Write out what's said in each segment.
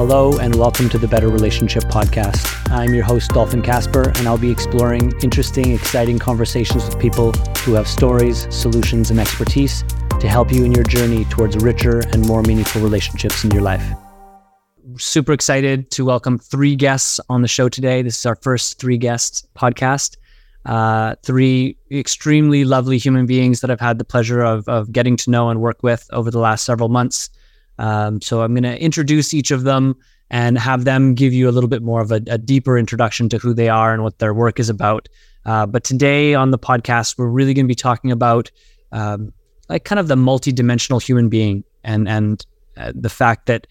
Hello, and welcome to the Better Relationship Podcast. I'm your host, Dolphin Kasper, and I'll be exploring interesting, exciting conversations with people who have stories, solutions, and expertise to help you in your journey towards richer and more meaningful relationships in your life. Super excited to welcome three guests on the show today. This is our first three guests podcast. Uh, three extremely lovely human beings that I've had the pleasure of, of getting to know and work with over the last several months. Um, so I'm going to introduce each of them and have them give you a little bit more of a, a deeper introduction to who they are and what their work is about. Uh, but today on the podcast, we're really going to be talking about um, like kind of the multidimensional human being and and uh, the fact that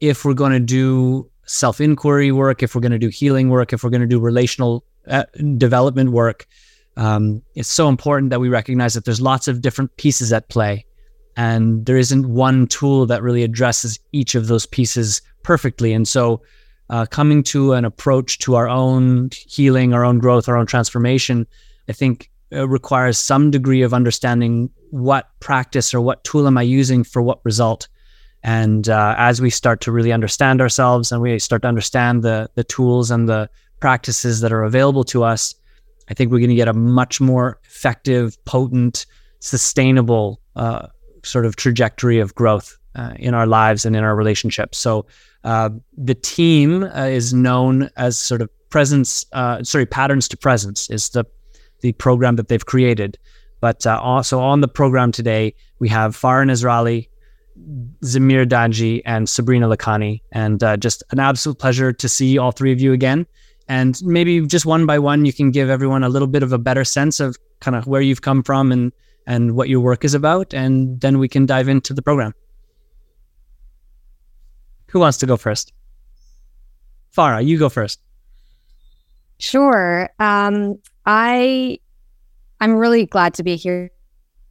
if we're going to do self inquiry work, if we're going to do healing work, if we're going to do relational uh, development work, um, it's so important that we recognize that there's lots of different pieces at play and there isn't one tool that really addresses each of those pieces perfectly. And so uh, coming to an approach to our own healing our own growth our own transformation i think uh, requires some degree of understanding what practice or what tool am i using for what result. And uh, as we start to really understand ourselves and we start to understand the the tools and the practices that are available to us i think we're going to get a much more effective potent sustainable uh, sort of trajectory of growth uh, in our lives and in our relationships. So uh, the team uh, is known as sort of presence, uh, sorry, patterns to presence is the the program that they've created. But uh, also on the program today, we have Farah Nazarali, Zamir Dhanji, and Sabrina Lakhani. And just an absolute pleasure to see all three of you again. And maybe just one by one, you can give everyone a little bit of a better sense of kind of where you've come from and and what your work is about, and then we can dive into the program. Who wants to go first? Farah, you go first. Sure. Um, I I'm really glad to be here,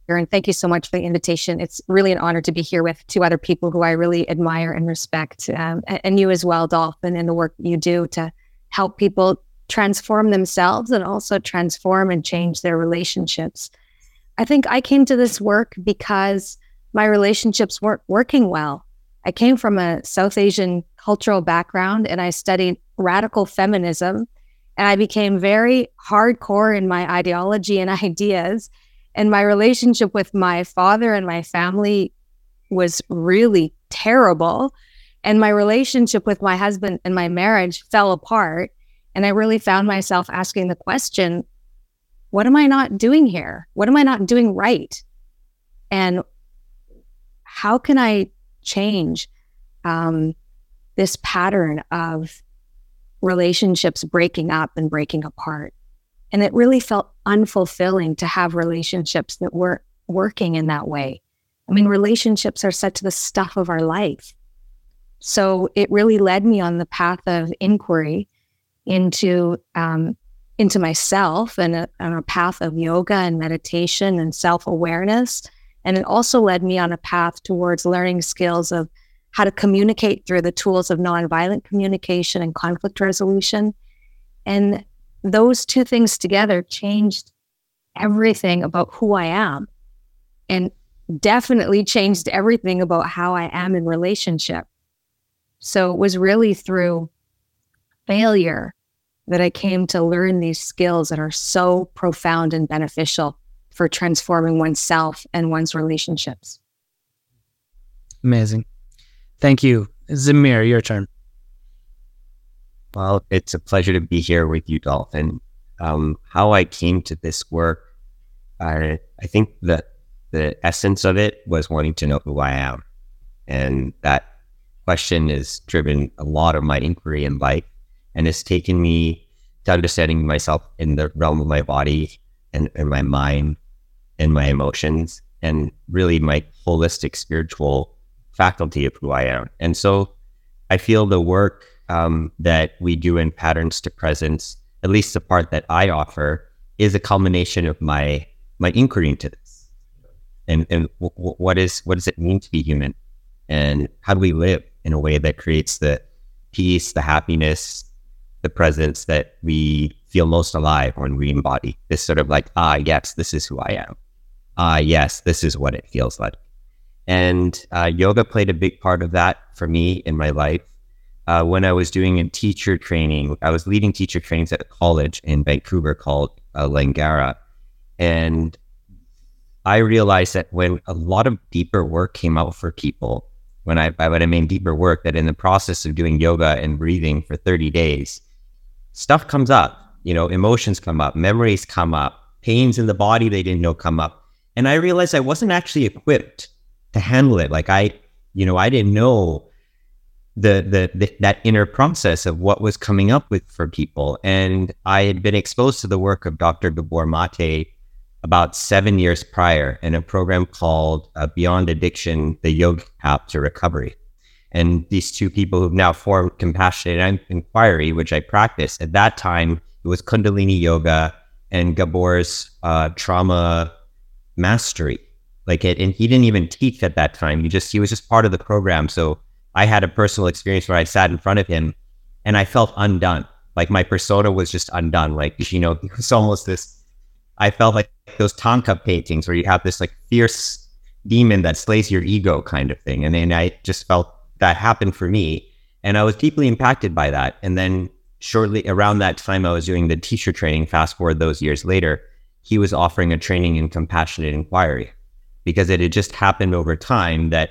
and thank you so much for the invitation. It's really an honor to be here with two other people who I really admire and respect, um, and you as well, Dolphin, and the work you do to help people transform themselves and also transform and change their relationships. I think I came to this work because my relationships weren't working well. I came from a South Asian cultural background and I studied radical feminism. And I became very hardcore in my ideology and ideas. And my relationship with my father and my family was really terrible. And my relationship with my husband and my marriage fell apart. And I really found myself asking the question what am I not doing here? What am I not doing right? And how can I change um, this pattern of relationships breaking up and breaking apart? And it really felt unfulfilling to have relationships that weren't working in that way. I mean, relationships are such the stuff of our life. So it really led me on the path of inquiry into um, into myself and a, on a path of yoga and meditation and self awareness. And it also led me on a path towards learning skills of how to communicate through the tools of nonviolent communication and conflict resolution. And those two things together changed everything about who I am and definitely changed everything about how I am in relationship. So it was really through failure that I came to learn these skills that are so profound and beneficial for transforming oneself and one's relationships. Amazing. Thank you. Zamir, your turn. Well, it's a pleasure to be here with you, Dolphin. Um, how I came to this work, I, I think that the essence of it was wanting to know who I am. And that question has driven a lot of my inquiry in life and it's taken me to understanding myself in the realm of my body and, and my mind and my emotions and really my holistic spiritual faculty of who I am. And so I feel the work um, that we do in patterns to presence, at least the part that I offer, is a culmination of my my inquiry into this. And and w- w- what is what does it mean to be human? And how do we live in a way that creates the peace, the happiness, the presence that we feel most alive when we embody this sort of like, ah, yes, this is who I am. Ah, yes, this is what it feels like. And uh, yoga played a big part of that for me in my life. uh, when I was doing a teacher training. I was leading teacher trainings at a college in Vancouver called uh, Langara. And I realized that when a lot of deeper work came out for people, when I, by what I mean deeper work, that in the process of doing yoga and breathing for 30 days, stuff comes up, you know, emotions come up, memories come up, pains in the body they didn't know come up. And I realized I wasn't actually equipped to handle it. Like I, you know, I didn't know the, the, the that inner process of what was coming up with for people. And I had been exposed to the work of Dr. Gabor Mate about seven years prior in a program called uh, Beyond Addiction, the Yoga Path to Recovery. And these two people who've now formed Compassionate Inquiry, which I practiced at that time, it was Kundalini Yoga and Gabor's uh, trauma mastery. Like it, and he didn't even teach at that time. He just he was just part of the program. So I had a personal experience where I sat in front of him, and I felt undone. Like my persona was just undone. Like you know, it was almost this. I felt like those Thangka paintings where you have this like fierce demon that slays your ego kind of thing. And then I just felt that happened for me. And I was deeply impacted by that. And then shortly around that time, I was doing the teacher training. Fast forward those years later, he was offering a training in compassionate inquiry because it had just happened over time that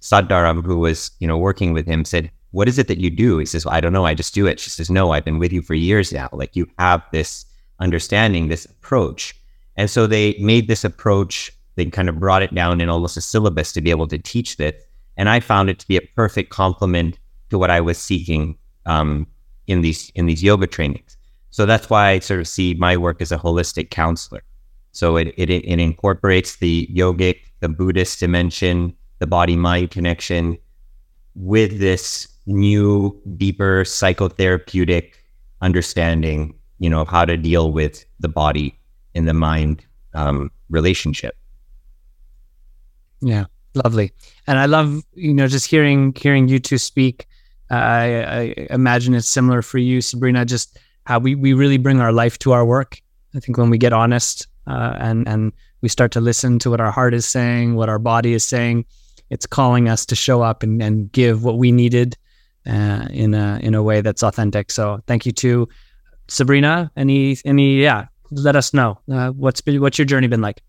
Sat Dharam, who was, you know, working with him, said, What is it that you do? He says, well, I don't know. I just do it. She says, No, I've been with you for years now. Like you have this understanding, this approach. And so they made this approach, they kind of brought it down in almost a syllabus to be able to teach this. And I found it to be a perfect complement to what I was seeking um, in these in these yoga trainings. So that's why I sort of see my work as a holistic counselor. So it, it, it incorporates the yogic, the Buddhist dimension, the body mind connection with this new, deeper psychotherapeutic understanding, you know, of how to deal with the body in the mind um, relationship. Yeah, lovely. And I love you know just hearing hearing you two speak. Uh, I, I imagine it's similar for you, Sabrina. Just how we we really bring our life to our work. I think when we get honest uh, and and we start to listen to what our heart is saying, what our body is saying, it's calling us to show up and, and give what we needed uh, in a in a way that's authentic. So thank you to Sabrina. Any any yeah let us know uh, what's been what's your journey been like.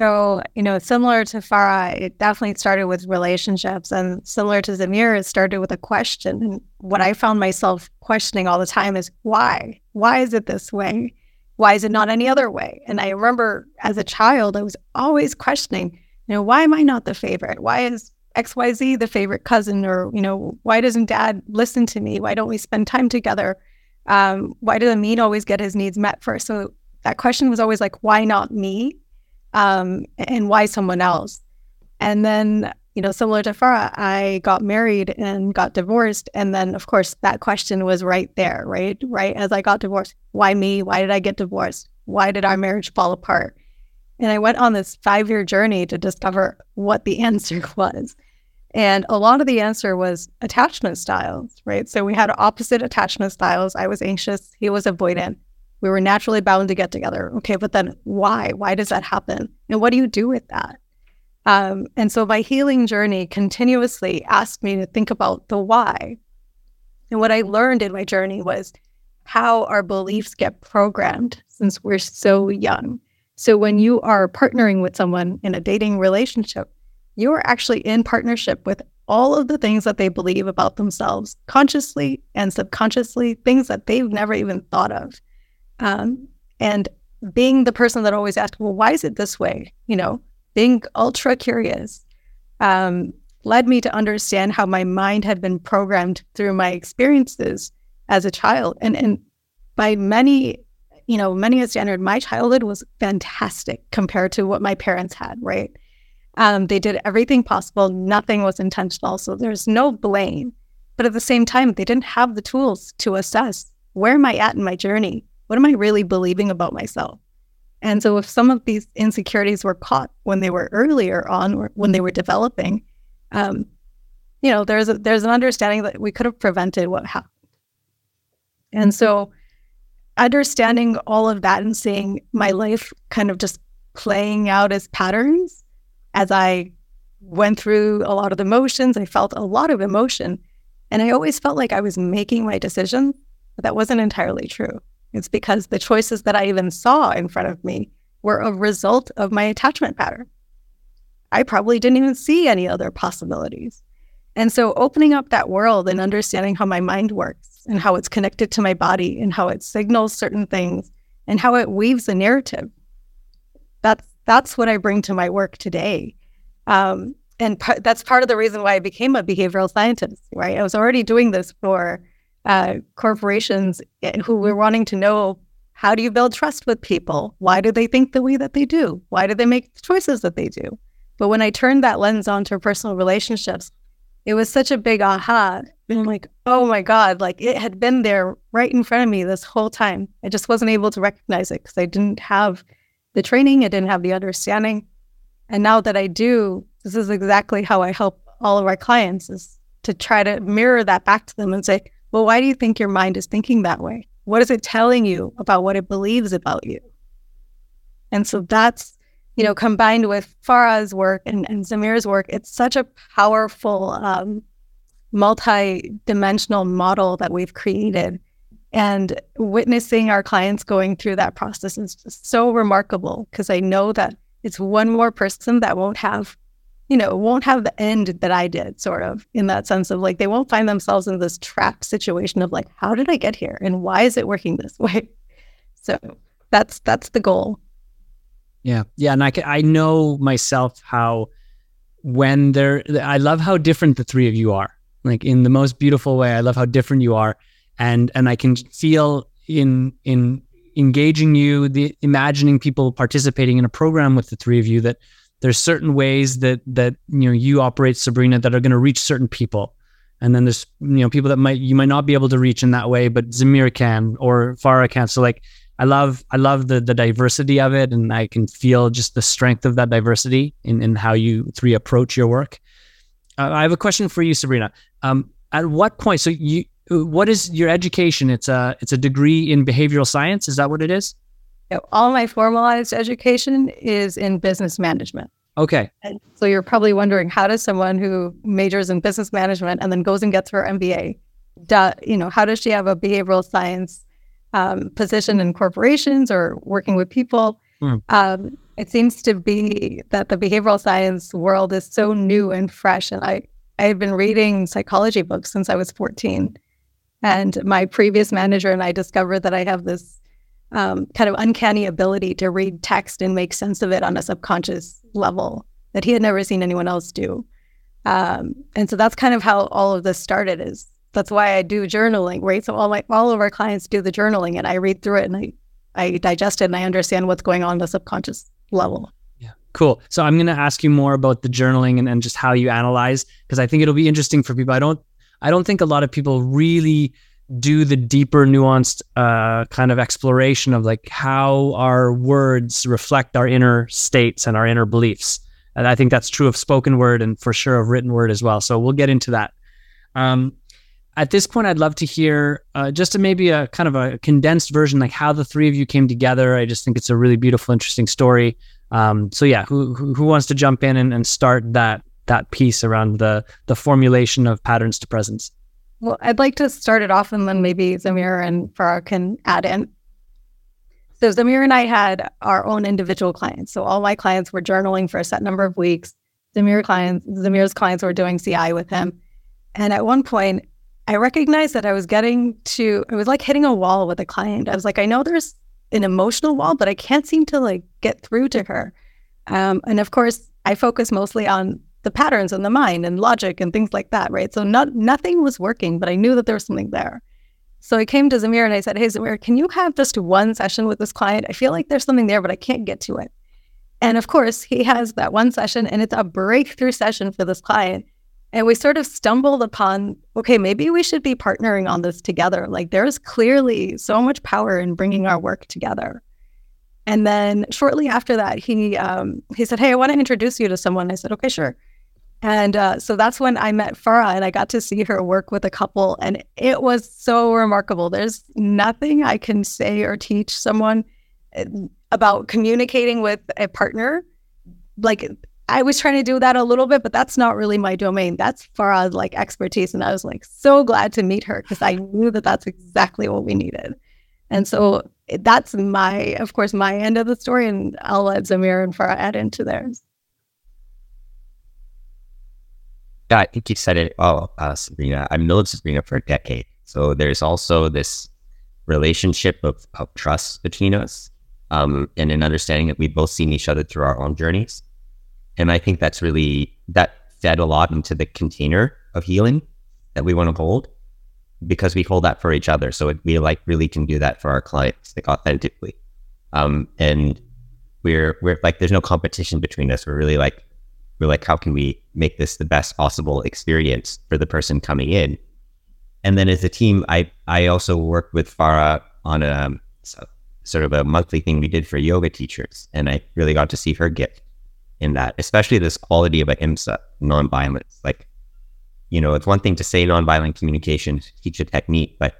So, you know, similar to Farah, it definitely started with relationships, and similar to Zamir, it started with a question. And what I found myself questioning all the time is why? Why is it this way? Why is it not any other way? And I remember as a child, I was always questioning, you know, why am I not the favorite? Why is XYZ the favorite cousin? Or, you know, why doesn't dad listen to me? Why don't we spend time together? um, why does Amin always get his needs met first? So that question was always like, why not me? Um, and why someone else? And then, you know, similar to Farah, I got married and got divorced. And then, of course, that question was right there, right? Right as I got divorced. Why me? Why did I get divorced? Why did our marriage fall apart? And I went on this five year journey to discover what the answer was. And a lot of the answer was attachment styles, right? So we had opposite attachment styles. I was anxious, he was avoidant. We were naturally bound to get together. Okay, but then why? Why does that happen? And what do you do with that? Um, and so my healing journey continuously asked me to think about the why. And what I learned in my journey was how our beliefs get programmed since we're so young. So when you are partnering with someone in a dating relationship, you are actually in partnership with all of the things that they believe about themselves, consciously and subconsciously, things that they've never even thought of. Um, and being the person that always asks, well, why is it this way? You know, being ultra curious um, led me to understand how my mind had been programmed through my experiences as a child. And, and by many, you know, many a standard, my childhood was fantastic compared to what my parents had, right? Um, they did everything possible. Nothing was intentional. So there's no blame. But at the same time, they didn't have the tools to assess where am I at in my journey? What am I really believing about myself? And so if some of these insecurities were caught when they were earlier on or when they were developing, um, you know, there's a, there's an understanding that we could have prevented what happened. And so understanding all of that and seeing my life kind of just playing out as patterns as I went through a lot of the emotions, I felt a lot of emotion. And I always felt like I was making my decisions, but that wasn't entirely true. It's because the choices that I even saw in front of me were a result of my attachment pattern. I probably didn't even see any other possibilities. And so opening up that world and understanding how my mind works and how it's connected to my body and how it signals certain things and how it weaves a narrative. That's that's what I bring to my work today. Um, and p- that's part of the reason why I became a behavioral scientist, right? I was already doing this for uh, corporations eh, who were wanting to know how do you build trust with people? Why do they think the way that they do? Why do they make the choices that they do? But when I turned that lens onto personal relationships, it was such a big aha. And I'm like, oh my God, like it had been there right in front of me this whole time. I just wasn't able to recognize it because I didn't have the training, I didn't have the understanding. And now that I do, this is exactly how I help all of our clients is to try to mirror that back to them and say, well, why do you think your mind is thinking that way? What is it telling you about what it believes about you? And so that's, you know, combined with Farah's work and, and Zamir's work, it's such a powerful um, multi-dimensional model that we've created. And witnessing our clients going through that process is so remarkable because I know that it's one more person that won't have you know, won't have the end that I did, sort of, in that sense of like they won't find themselves in this trap situation of like, how did I get here and why is it working this way? So that's that's the goal. Yeah, yeah, and I can, I know myself how when they're I love how different the three of you are. Like in the most beautiful way, I love how different you are, and and I can feel in in engaging you, the imagining people participating in a program with the three of you that there's certain ways that that you know you operate Sabrina that are going to reach certain people, and then there's you know people that might you might not be able to reach in that way, but Zamir can or Farah can. So like I love I love the the diversity of it, and I can feel just the strength of that diversity in in how you three approach your work. Uh, I have a question for you, Sabrina. Um, at what point? So you what is your education? It's a it's a degree in behavioral science. Is that what it is? All my formalized education is in business management. Okay. And so you're probably wondering how does someone who majors in business management and then goes and gets her MBA, do, you know, how does she have a behavioral science um, position in corporations or working with people? Mm. Um, it seems to be that the behavioral science world is so new and fresh. And I, I've been reading psychology books since I was 14. And my previous manager and I discovered that I have this um, kind of uncanny ability to read text and make sense of it on a subconscious level that he had never seen anyone else do. Um, and so that's kind of how all of this started. Is that's why I do journaling, right? So all my all of our clients do the journaling, and I read through it and I I digest it and I understand what's going on the subconscious level. Yeah, cool. So I'm going to ask you more about the journaling and, and just how you analyze because I think it'll be interesting for people. I don't I don't think a lot of people really do the deeper nuanced uh, kind of exploration of like how our words reflect our inner states and our inner beliefs. And i think that's true of spoken word and for sure of written word as well. So we'll get into that. Um, at this point i'd love to hear uh, just a, maybe a kind of a condensed version like how the three of you came together. I just think it's a really beautiful interesting story. Um, so yeah who, who, wants to jump in and, and start that that piece around the the formulation of patterns to presence well, I'd like to start it off and then maybe Zamir and Farah can add in. So Zamir and I had our own individual clients. So all my clients were journaling for a set number of weeks. Zamir clients, Zamir's clients were doing CI with him. And at one point, I recognized that I was getting to, it was like hitting a wall with a client. I was like, I know there's an emotional wall, but I can't seem to like get through to her. Um, and of course, I focus mostly on the patterns in the mind and logic and things like that, right? So not nothing was working, but I knew that there was something there. So I came to Zamir and I said, Hey Zamir, can you have just one session with this client? I feel like there's something there, but I can't get to it. And of course, he has that one session and it's a breakthrough session for this client. And we sort of stumbled upon, okay, maybe we should be partnering on this together. Like there's clearly so much power in bringing our work together. And then shortly after that, he um, he said, "Hey, I want to introduce you to someone." I said, "Okay, sure." And uh, so that's when I met Farah and I got to see her work with a couple. And it was so remarkable. There's nothing I can say or teach someone eh, about communicating with a partner. Like I was trying to do that a little bit, but that's not really my domain. That's Farah's like expertise. And I was like so glad to meet her because I knew that that's exactly what we needed. And so that's my, of course, my end of the story. And I'll let Zamir and Farah add into theirs. Yeah, I think you said it well, uh, Sabrina. I've known Sabrina for a decade. So there's also this relationship of, of trust between us um, and an understanding that we've both seen each other through our own journeys. And I think that's really, that fed a lot into the container of healing that we want to hold because we hold that for each other. So it, we like really can do that for our clients, like authentically. Um, and we're, we're like, there's no competition between us. We're really like, we're like, how can we make this the best possible experience for the person coming in? And then as a team, I I also worked with Farah on um, a sort of a monthly thing we did for yoga teachers, and I really got to see her gift in that, especially this quality of ahimsa, nonviolence. Like, you know, it's one thing to say nonviolent communication, teach a technique, but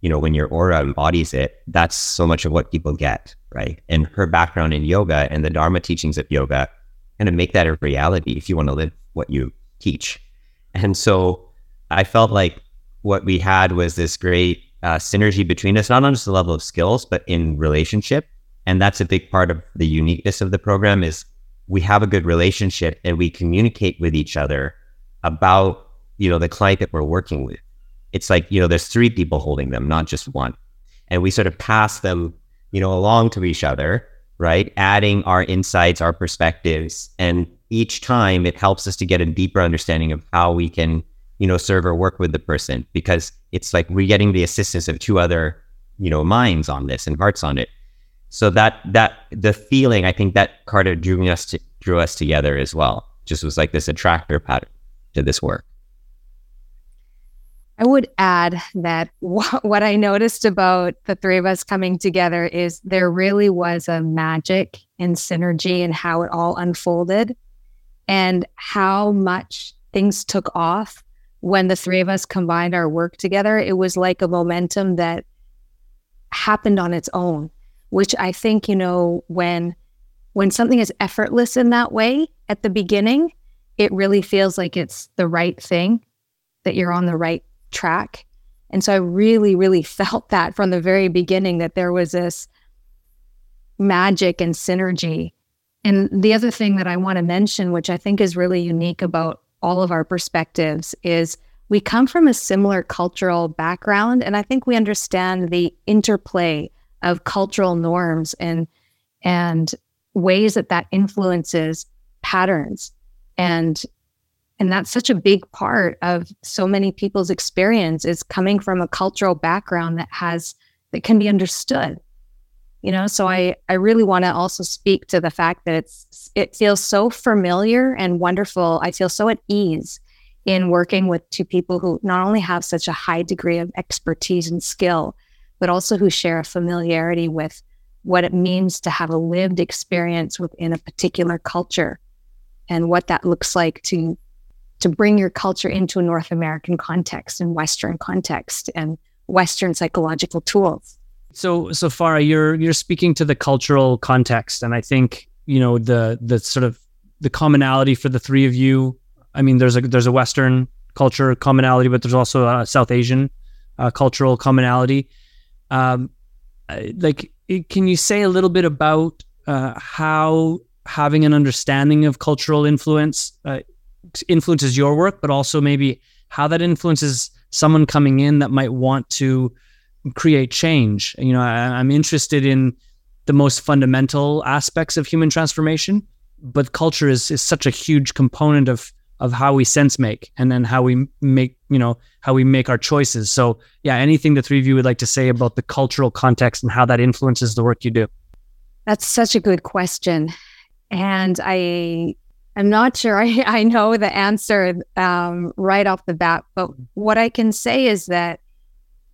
you know, when your aura embodies it, that's so much of what people get, right? And her background in yoga and the Dharma teachings of yoga kind of make that a reality if you want to live what you teach. And so I felt like what we had was this great uh, synergy between us, not on just the level of skills, but in relationship. And that's a big part of the uniqueness of the program is we have a good relationship and we communicate with each other about, you know, the client that we're working with. It's like, you know, there's three people holding them, not just one. And we sort of pass them, you know, along to each other right? Adding our insights, our perspectives. And each time it helps us to get a deeper understanding of how we can, you know, serve or work with the person because it's like we're getting the assistance of two other, you know, minds on this and hearts on it. So that, that, the feeling, I think that Carter drew us to, drew us together as well. Just was like this attractor pattern to this work. I would add that what I noticed about the three of us coming together is there really was a magic and synergy in how it all unfolded and how much things took off when the three of us combined our work together. It was like a momentum that happened on its own, which I think, you know, when when something is effortless in that way at the beginning, it really feels like it's the right thing, that you're on the right track. And so I really, really felt that from the very beginning that there was this magic and synergy. And the other thing that I want to mention, which I think is really unique about all of our perspectives, is we come from a similar cultural background. And I think we understand the interplay of cultural norms and, and ways that that influences patterns and and that's such a big part of so many people's experience is coming from a cultural background that has that can be understood. You know so i i really want to also speak to the fact that it's it feels so familiar and wonderful. I feel so at ease in working with two people who not only have such a high degree of expertise and skill but also who share a familiarity with what it means to have a lived experience within a particular culture and what that looks like to to bring your culture into a North American context and Western context and Western psychological tools. So, Farah, you're you're speaking to the cultural context, and I think you know the the sort of the commonality for the three of you. I mean, there's a there's a Western culture commonality, but there's also a South Asian uh, cultural commonality. Um, like, can you say a little bit about uh, how having an understanding of cultural influence uh, influences your work, but also maybe how that influences someone coming in that might want to create change. You know, I, I'm interested in the most fundamental aspects of human transformation, but culture is is such a huge component of of how we sense make and then how we make you know how we make our choices. So yeah anything the three of you would like to say about the cultural context and how that influences the work you do? That's such a good question. And i I'm not sure I, I know the answer um, right off the bat, but what I can say is that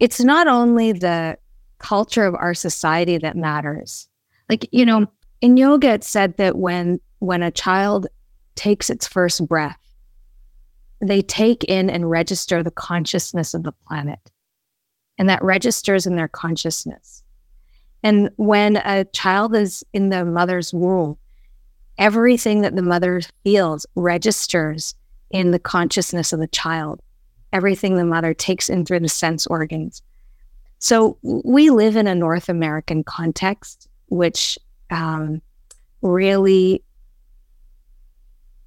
it's not only the culture of our society that matters. Like, you know, in yoga, it said that when when a child takes its first breath, they take in and register the consciousness of the planet. And that registers in their consciousness. And when a child is in the mother's womb, everything that the mother feels registers in the consciousness of the child. Everything the mother takes in through the sense organs. So we live in a North American context, which um, really,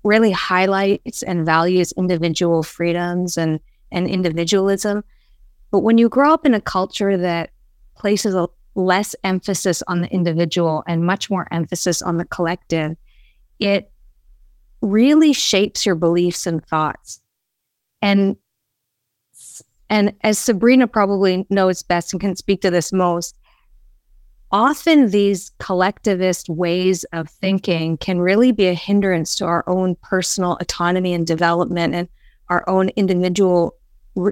really highlights and values individual freedoms and, and individualism. But when you grow up in a culture that places a less emphasis on the individual and much more emphasis on the collective, it really shapes your beliefs and thoughts. And and as Sabrina probably knows best and can speak to this most, often these collectivist ways of thinking can really be a hindrance to our own personal autonomy and development and our own individual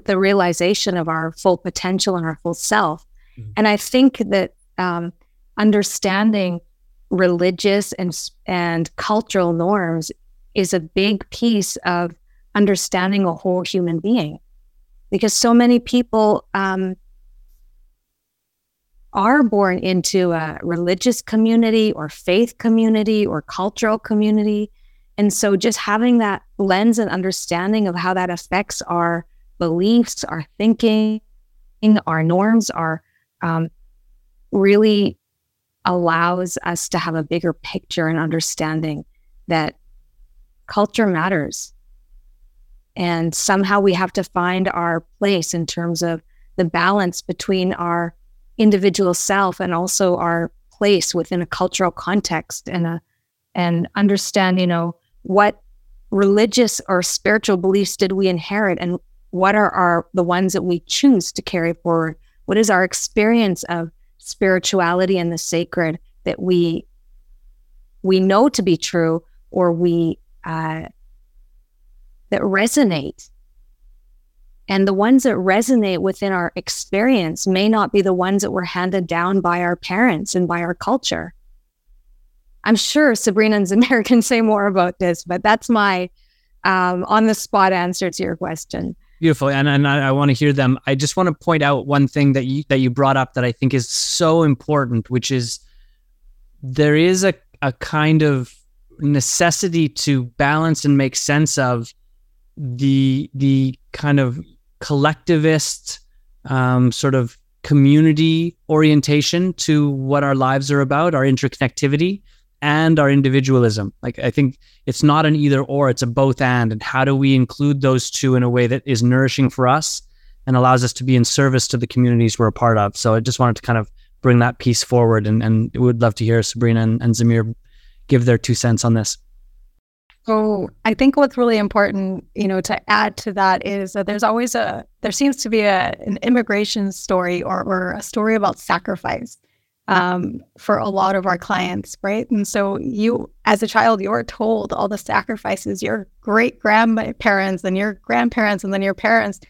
the realization of our full potential and our full self mm-hmm. and i think that um, understanding religious and and cultural norms is a big piece of understanding a whole human being. Because so many people um, are born into a religious community or faith community or cultural community. And so just having that lens and understanding of how that affects our beliefs our thinking our norms our um, really allows us to have a bigger picture and understanding that culture matters. And somehow we have to find our place in terms of the balance between our individual self and also our place within a cultural context and a and understand, you know, what religious or spiritual beliefs did we inherit and what are our the ones that we choose to carry forward? What is our experience of spirituality and the sacred that we we know to be true or we uh, that resonate. And the ones that resonate within our experience may not be the ones that were handed down by our parents and by our culture. I'm sure sabrina and zamir can say more about this but that's my um, on the spot answer to your question Beautiful, and and I, I want to hear them. I just want to point out one thing that you that you brought up that I think is so important, which is there is a a kind of necessity to balance and make sense of the the kind of collectivist um, sort of community orientation to what our lives are about, our interconnectivity, and our individualism. Like I think it's not an either or, it's a both and. And how do we include those two in a way that is nourishing for us and allows us to be in service to the communities we're a part of? So I just wanted to kind of bring that piece forward and, and would love to hear Sabrina and, and Zamir give their two cents on this. So I think what's really important, you know, to add to that is that there's always a there seems to be a an immigration story or or a story about sacrifice um, for a lot of our clients, right? And so you, as a child, you're told all the sacrifices your great grandparents and your grandparents and then your parents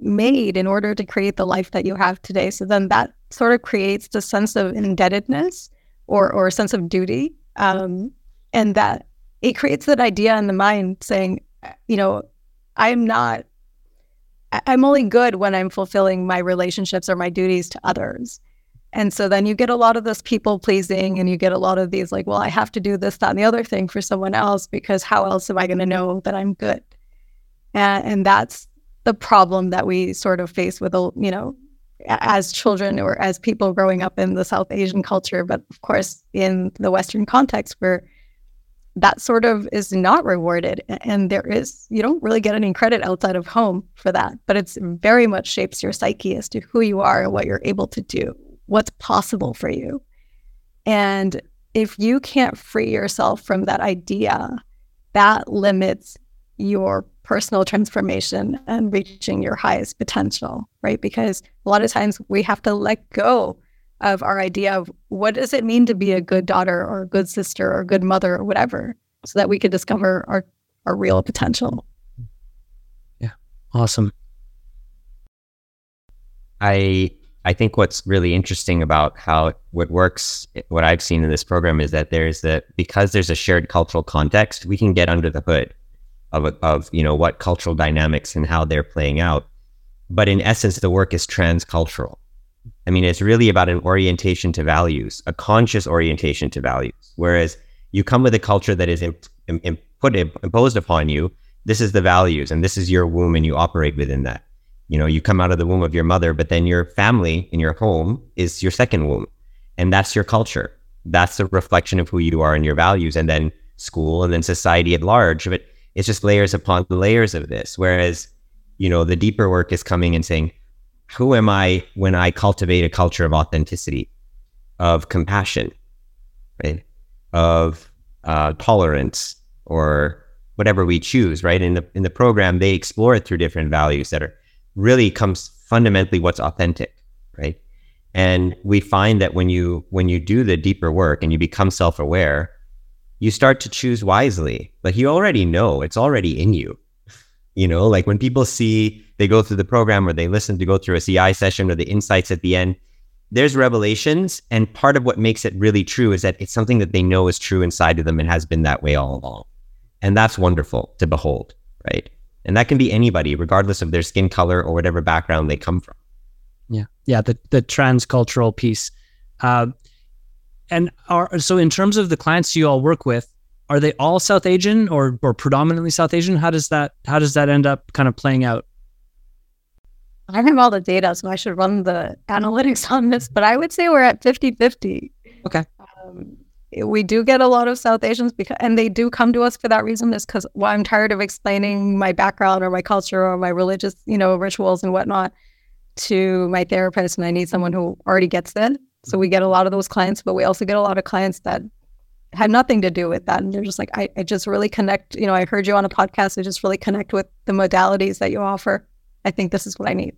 made in order to create the life that you have today. So then that sort of creates the sense of indebtedness or or a sense of duty, um, and that it creates that idea in the mind saying, you know, I'm not. I'm only good when I'm fulfilling my relationships or my duties to others. And so then you get a lot of this people pleasing and you get a lot of these like, well, I have to do this, that, and the other thing for someone else because how else am I going to know that I'm good? And, and that's the problem that we sort of face with, you know, as children or as people growing up in the South Asian culture. But of course, in the Western context where that sort of is not rewarded. And there is, you don't really get any credit outside of home for that, but it's very much shapes your psyche as to who you are and what you're able to do what's possible for you. And if you can't free yourself from that idea, that limits your personal transformation and reaching your highest potential, right? Because a lot of times we have to let go of our idea of what does it mean to be a good daughter or a good sister or a good mother or whatever, so that we could discover our, our real potential. Yeah. Awesome. I I think what's really interesting about how what works, what I've seen in this program is that there's that because there's a shared cultural context, we can get under the hood of of you know what cultural dynamics and how they're playing out. But in essence, the work is transcultural. I mean, it's really about an orientation to values, a conscious orientation to values. Whereas You come with a culture that is imp- imp- put imposed upon you. This is the values, and this is your womb, and you operate within that. You know, you come out of the womb of your mother, but then your family in your home is your second womb, and that's your culture. That's a reflection of who you are and your values, and then school, and then society at large. But it's just layers upon the layers of this. Whereas, you know, the deeper work is coming and saying, who am I when I cultivate a culture of authenticity, of compassion, right? Of uh, tolerance or whatever we choose, right? In the in the program, they explore it through different values that are really comes fundamentally what's authentic, right? And we find that when you when you do the deeper work and you become self-aware, you start to choose wisely. Like you already know, it's already in you. You know, like when people see they go through the program or they listen to go through a CI session or the insights at the end, there's revelations. And part of what makes it really true is that it's something that they know is true inside of them and has been that way all along. And that's wonderful to behold, right? And that can be anybody, regardless of their skin color or whatever background they come from. Yeah. Yeah. The, the transcultural piece. Uh, and are, so in terms of the clients you all work with, are they all South Asian or, or predominantly South Asian? How does that, how does that end up kind of playing out? I have all the data, so I should run the analytics on this, but I would say we're at 50 50. Okay. Um, we do get a lot of South Asians because, and they do come to us for that reason, is because well, I'm tired of explaining my background or my culture or my religious, you know, rituals and whatnot to my therapist, and I need someone who already gets that. So we get a lot of those clients, but we also get a lot of clients that had nothing to do with that. And they're just like, I, I just really connect, you know, I heard you on a podcast. I just really connect with the modalities that you offer. I think this is what I need.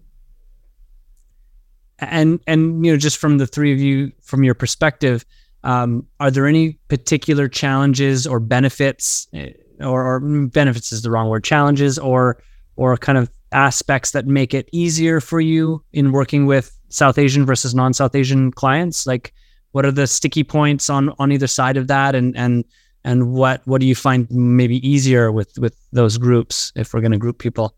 And and you know, just from the three of you, from your perspective, um, are there any particular challenges or benefits, eh, or, or benefits is the wrong word, challenges or or kind of aspects that make it easier for you in working with South Asian versus non-South Asian clients? Like, what are the sticky points on on either side of that, and and and what what do you find maybe easier with with those groups if we're going to group people?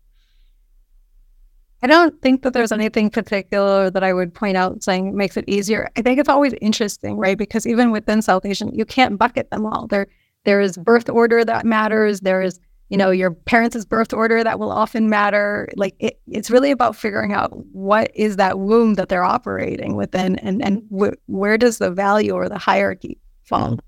I don't think that there's mm-hmm. anything particular that I would point out saying makes it easier. I think it's always interesting, right? Because even within South Asian, you can't bucket them all. There, there is birth order that matters. There is, you know, your parents' birth order that will often matter. Like it, it's really about figuring out what is that womb that they're operating within, and and wh- where does the value or the hierarchy fall. Mm-hmm.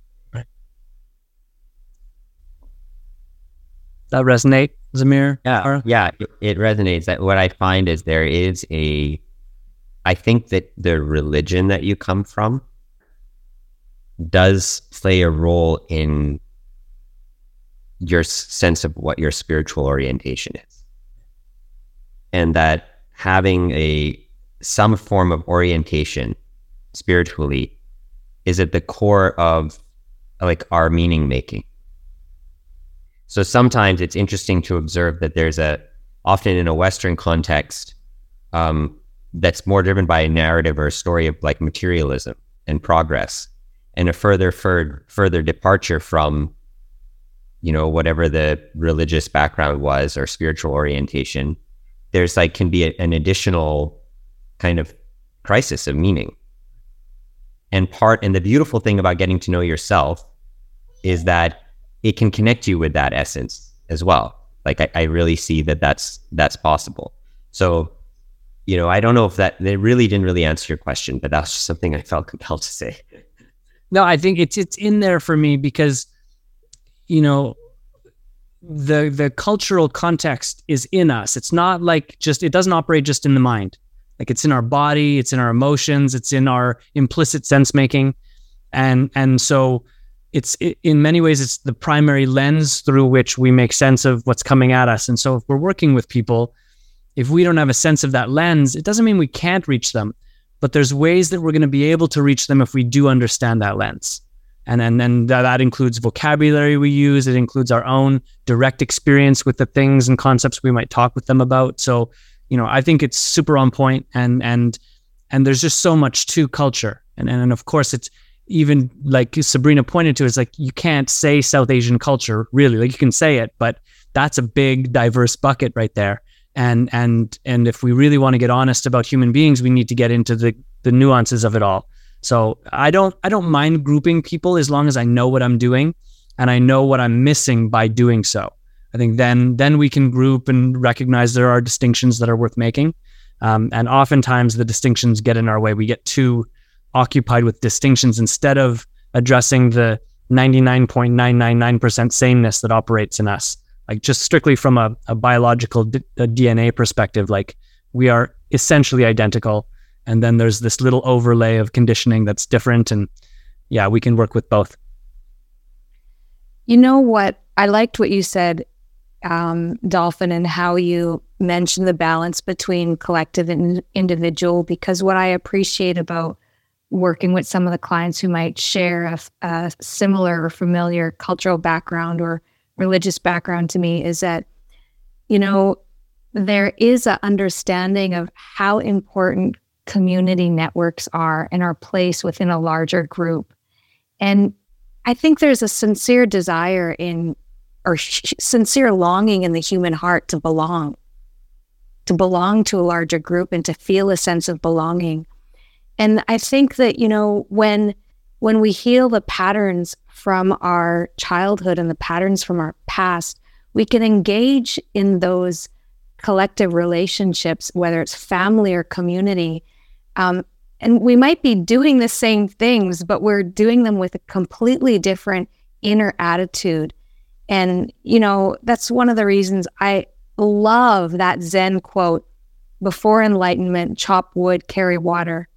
That resonate? Zamir? Yeah, yeah, it, it resonates. That what I find is there is a, I think that the religion that you come from does play a role in your sense of what your spiritual orientation is, and that having a some form of orientation spiritually is at the core of like our meaning making so sometimes it's interesting to observe that there's a, often in a Western context, um, that's more driven by a narrative or a story of like materialism and progress, and a further further further departure from, you know, whatever the religious background was or spiritual orientation. There's like can be a, an additional kind of crisis of meaning. And part and the beautiful thing about getting to know yourself is that it can connect you with that essence as well. Like I, I really see that that's that's possible. So, you know, I don't know if that they really didn't really answer your question, but that's just something I felt compelled to say. No, I think it's it's in there for me because, you know, the the cultural context is in us. It's not like just it doesn't operate just in the mind. Like it's in our body, it's in our emotions, it's in our implicit sense making, and and so it's it, in many ways it's the primary lens through which we make sense of what's coming at us. And so if we're working with people if we don't have a sense of that lens it doesn't mean we can't reach them but there's ways that we're going to be able to reach them if we do understand that lens. And and then that, includes vocabulary we use. It includes our own direct experience with the things and concepts we might talk with them about. So you know i think it's super on point and and and there's just so much to culture. And and and of course it's even like Sabrina pointed to, it's like you can't say South Asian culture really. Like you can say it, but that's a big diverse bucket right there. And and and if we really want to get honest about human beings, we need to get into the the nuances of it all. So I don't I don't mind grouping people as long as I know what I'm doing and I know what I'm missing by doing so. I think then then we can group and recognize there are distinctions that are worth making. Um, and oftentimes the distinctions get in our way. We get too occupied with distinctions instead of addressing the 99.999% sameness that operates in us. Like just strictly from a, a biological d- a DNA perspective, like we are essentially identical. And then there's this little overlay of conditioning that's different. And yeah, we can work with both. You know what? I liked what you said, um, Dolphin, and how you mentioned the balance between collective and individual. Because what I appreciate about working with some of the clients who might share a, a similar or familiar cultural background or religious background to me is that, you know, there is an understanding of how important community networks are and our place within a larger group. And I think there's a sincere desire in, or sh- sincere longing in the human heart to belong, to belong to a larger group and to feel a sense of belonging. And I think that, you know, when when we heal the patterns from our childhood and the patterns from our past, we can engage in those collective relationships, whether it's family or community. Um, and we might be doing the same things, but we're doing them with a completely different inner attitude. And, you know, that's one of the reasons I love that Zen quote before enlightenment, chop wood, carry water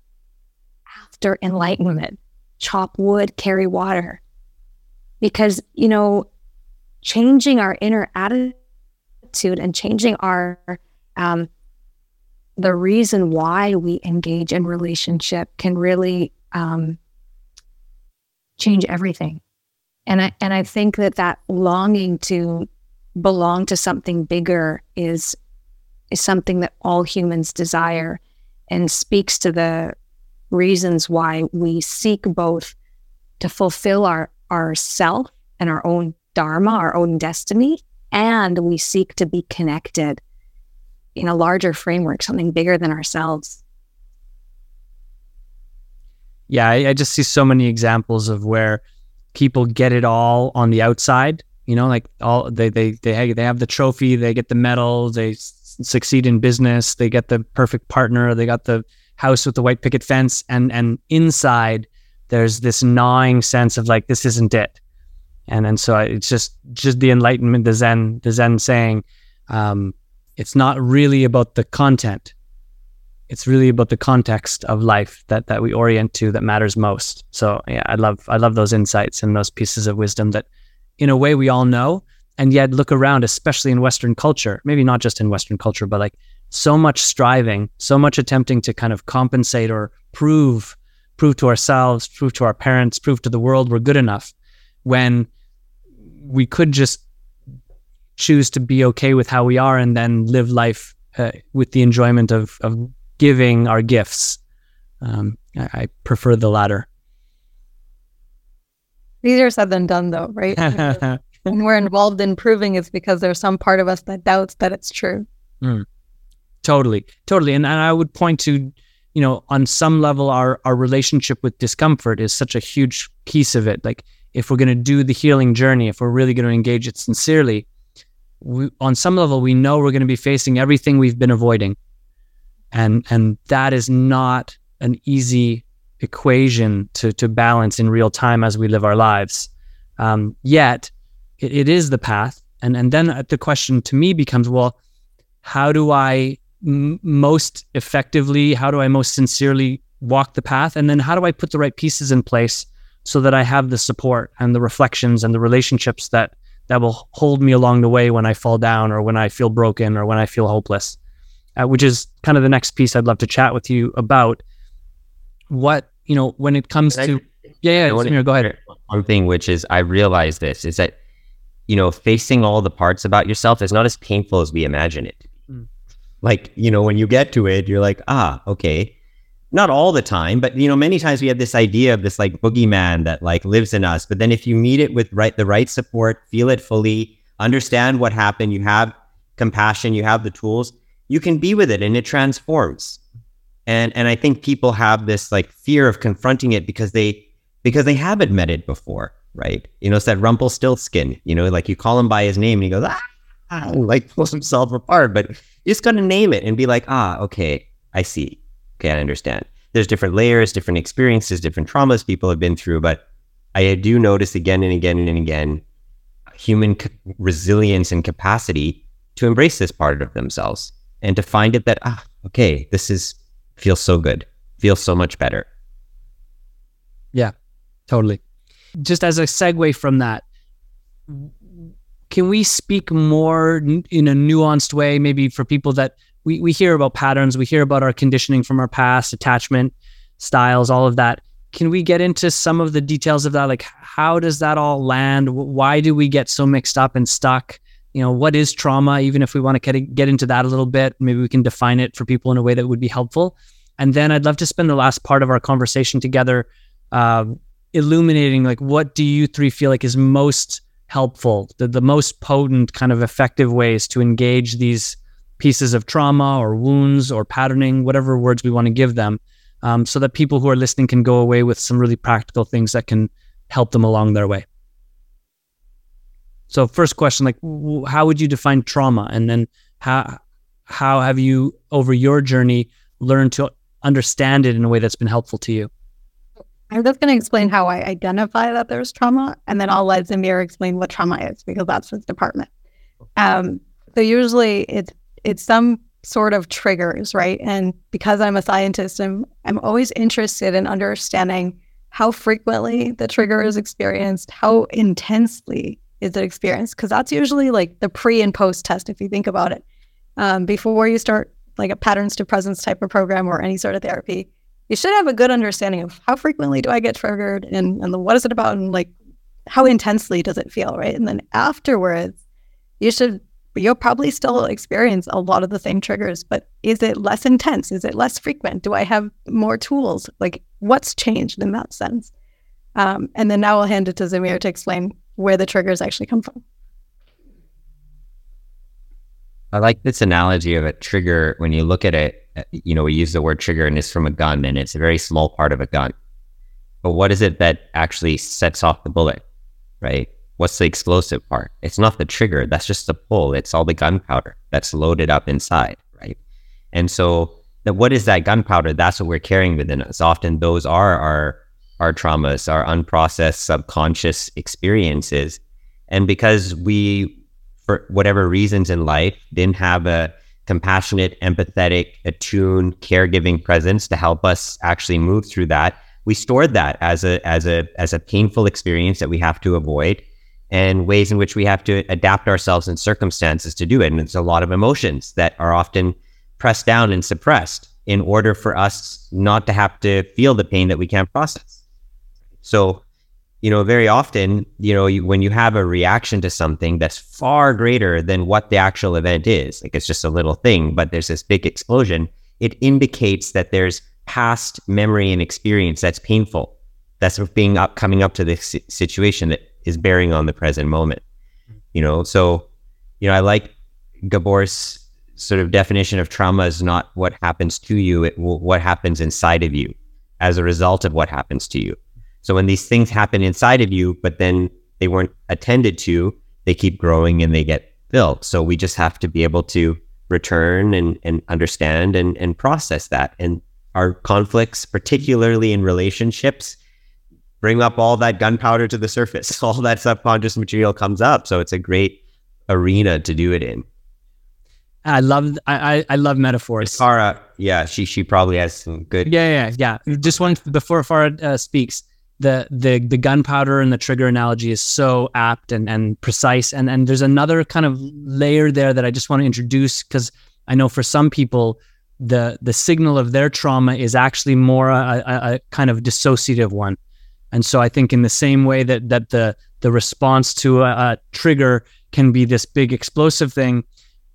after enlightenment, chop wood, carry water. Because, you know, changing our inner attitude and changing our, um, the reason why we engage in relationship can really um, change everything. And I, and I think that that longing to belong to something bigger is, is something that all humans desire and speaks to the reasons why we seek both to fulfill our self and our own dharma, our own destiny, and we seek to be connected in a larger framework, something bigger than ourselves. Yeah, I, I just see so many examples of where people get it all on the outside. You know, like all they they they they have the trophy, they get the medal, they succeed in business, they get the perfect partner, they got the house with the white picket fence and and inside there's this gnawing sense of like this isn't it. And and so it's just just the enlightenment the zen the zen saying um, it's not really about the content. It's really about the context of life that that we orient to that matters most. So yeah i love i love those insights and those pieces of wisdom that in a way we all know. And yet look around especially in western culture maybe not just in western culture but like so much striving, so much attempting to kind of compensate or prove, prove to ourselves, prove to our parents, prove to the world we're good enough when we could just choose to be okay with how we are and then live life uh, with the enjoyment of, of giving our gifts. Um, I, I prefer the latter. Easier said than done, though, right? when we're involved in proving, it's because there's some part of us that doubts that it's true. Mm. Totally, totally. And, and I would point to, you know, on some level, our our relationship with discomfort is such a huge piece of it. Like, if we're going to do the healing journey, if we're really going to engage it sincerely, we, on some level, we know we're going to be facing everything we've been avoiding, and and that is not an easy equation to to balance in real time as we live our lives. Um, yet, it, it is the path, and and then the question to me becomes, well, how do I m- most effectively? How do I most sincerely walk the path? And then how do I put the right pieces in place so that I have the support and the reflections and the relationships that that will hold me along the way when I fall down or when I feel broken or when I feel hopeless. Uh, which is kind of the next piece I'd love to chat with you about. What you know when it comes to yeah yeah Zamir, go ahead. One thing which is I realize this is that you know facing all the parts about yourself is not as painful as we imagine it like, you know, when you get to it, you're like, ah, okay. Not all the time, but you know, many times we have this idea of this like boogeyman that like lives in us. But then if you meet it with right the right support, feel it fully, understand what happened, you have compassion, you have the tools, you can be with it and it transforms. And and I think people have this like fear of confronting it because they because they haven't met it before, right? You know, it's that Rumpelstiltskin, you know, like you call him by his name and he goes, ah, like pulls himself apart. But you just got to name it and be like, ah, okay, I see. Okay, I understand. There's different layers, different experiences, different traumas people have been through. But I do notice again and again and again human resilience and capacity to embrace this part of themselves and to find it that, ah, okay, this is feels so good, feels so much better. Yeah, totally. Just as a segue from that, can we speak more in a nuanced way, maybe for people that we, we hear about patterns, we hear about our conditioning from our past, attachment styles, all of that. Can we get into some of the details of that? Like, how does that all land? Why do we get so mixed up and stuck? You know, what is trauma? Even if we want to get into that a little bit, maybe we can define it for people in a way that would be helpful. And then I'd love to spend the last part of our conversation together uh, illuminating like what do you three feel like is most helpful, the, the most potent kind of effective ways to engage these pieces of trauma or wounds or patterning, whatever words we want to give them, um, so that people who are listening can go away with some really practical things that can help them along their way. So, first question, like, w- how would you define trauma, and then how how have you over your journey learned to understand it in a way that's been helpful to you? I'm just going to explain how I identify that there's trauma, and then I'll let Zamir explain what trauma is because that's his department. Um, so usually it's it's some sort of triggers, right? And because I'm a scientist, I'm I'm always interested in understanding how frequently the trigger is experienced, how intensely is it experienced, because that's usually like the pre and post test if you think about it. Um, before you start like a patterns to presence type of program or any sort of therapy, you should have a good understanding of how frequently do I get triggered and, and the, what is it about and like how intensely does it feel, right? And then afterwards, you should you'll probably still experience a lot of the same triggers, but is it less intense? Is it less frequent? Do I have more tools? Like what's changed in that sense? Um, and then now I'll hand it to Zamir to explain where the triggers actually come from. I like this analogy of a trigger when you look at it you know, we use the word trigger and it's from a gun and it's a very small part of a gun. But what is it that actually sets off the bullet, right? What's the explosive part? It's not the trigger. That's just the pull. It's all the gunpowder that's loaded up inside, right? And so, the, what is that gunpowder? That's what we're carrying within us. Often, those are our our traumas, our unprocessed subconscious experiences, and because we, for whatever reasons in life, didn't have a compassionate, empathetic, attuned, caregiving presence to help us actually move through that. We stored that as a as a as a painful experience that we have to avoid and ways in which we have to adapt ourselves and circumstances to do it. And it's a lot of emotions that are often pressed down and suppressed in order for us not to have to feel the pain that we can't process. So you know, very often, you know, you, when you have a reaction to something that's far greater than what the actual event is, like it's just a little thing, but there's this big explosion, it indicates that there's past memory and experience that's painful, that's being up, coming up to this situation that is bearing on the present moment. You know, so, you know, I like Gabor's sort of definition of trauma is not what happens to you, it what happens inside of you as a result of what happens to you. So when these things happen inside of you, but then they weren't attended to, they keep growing and they get built. So we just have to be able to return and, and understand and, and process that. And our conflicts, particularly in relationships, bring up all that gunpowder to the surface. All that subconscious material comes up. So it's a great arena to do it in. I love I I love metaphors. Farah, yeah, she she probably has some good. Yeah, yeah, yeah. Just one before Farah uh, speaks the the the gunpowder and the trigger analogy is so apt and and precise. And and there's another kind of layer there that I just want to introduce because I know for some people the the signal of their trauma is actually more a, a, a, kind of dissociative one. And so I think in the same way that that the the response to a, a trigger can be this big explosive thing,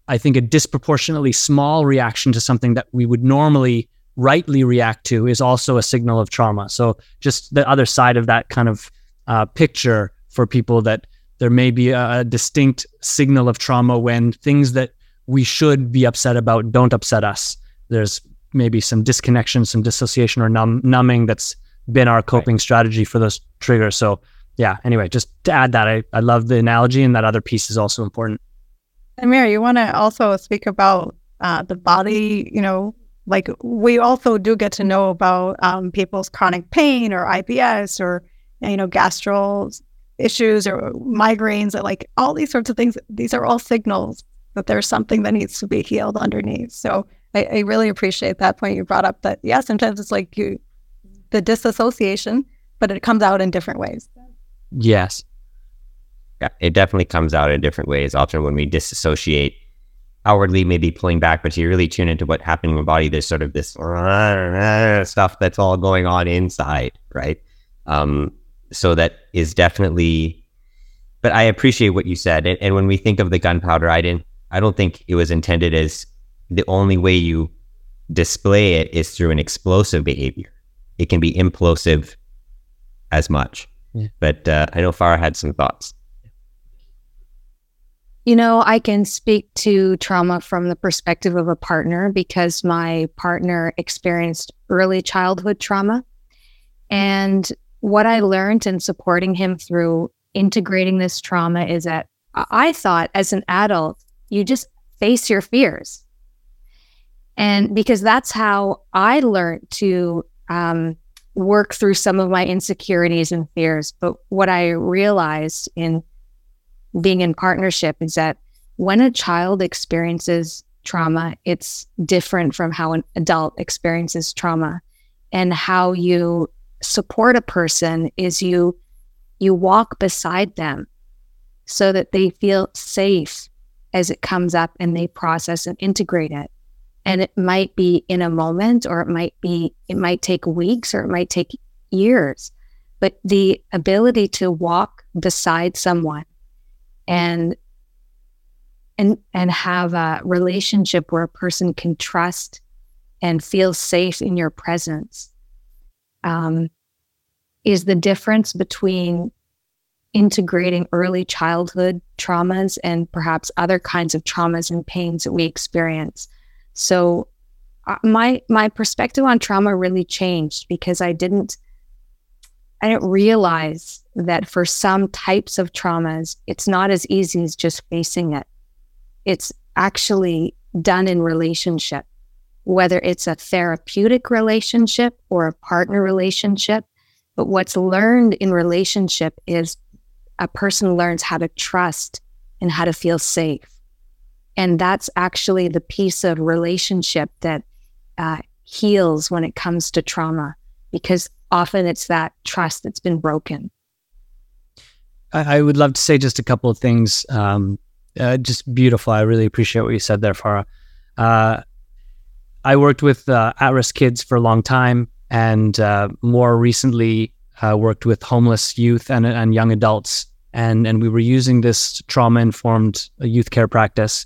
I think a disproportionately small reaction to something that we would normally rightly react to is also a signal of trauma. So just the other side of that kind of uh, picture for people that there may be a, a distinct signal of trauma when things that we should be upset about don't upset us. There's maybe some disconnection, some dissociation or numb, numbing that's been our coping right. strategy for those triggers. So yeah, anyway, just to add that, I, I love the analogy and that other piece is also important. And Mary, you want to also speak about uh, the body, you know, like we also do get to know about um, people's chronic pain or IBS or, you know, gastro issues or migraines or like all these sorts of things. These are all signals that there's something that needs to be healed underneath. So I, I really appreciate that point you brought up that, yeah, sometimes it's like you, the disassociation, but it comes out in different ways. Yes. Yeah, it definitely comes out in different ways. Often when we disassociate, outwardly maybe pulling back, but you really tune into what happening in your body, there's sort of this stuff that's all going on inside, right? Um, so that is definitely. But I appreciate what you said, and, and when we think of the gunpowder, I didn't. I don't think it was intended as the only way you display it is through an explosive behavior. It can be implosive as much. Yeah. But uh, I know Farah had some thoughts. You know, I can speak to trauma from the perspective of a partner because my partner experienced early childhood trauma. And what I learned in supporting him through integrating this trauma is that I thought as an adult, you just face your fears. And because that's how I learned to um, work through some of my insecurities and fears. But what I realized in being in partnership is that when a child experiences trauma, it's different from how an adult experiences trauma. And how you support a person is you you walk beside them so that they feel safe as it comes up and they process and integrate it and it might be in a moment or it might be it might take weeks or it might take years but the ability to walk beside someone and and and have a relationship where a person can trust and feel safe in your presence um, is the difference between integrating early childhood traumas and perhaps other kinds of traumas and pains that we experience. So uh, my my perspective on trauma really changed because I didn't I didn't realize that for some types of traumas, it's not as easy as just facing it. It's actually done in relationship, whether it's a therapeutic relationship or a partner relationship. But what's learned in relationship is a person learns how to trust and how to feel safe. And that's actually the piece of relationship that uh, heals when it comes to trauma, because often it's that trust that's been broken. I, I would love to say just a couple of things. Um, uh, just beautiful. I really appreciate what you said there, Farah. Uh, I worked with uh, at risk kids for a long time and uh, more recently uh, worked with homeless youth and, and young adults. And, and we were using this trauma informed youth care practice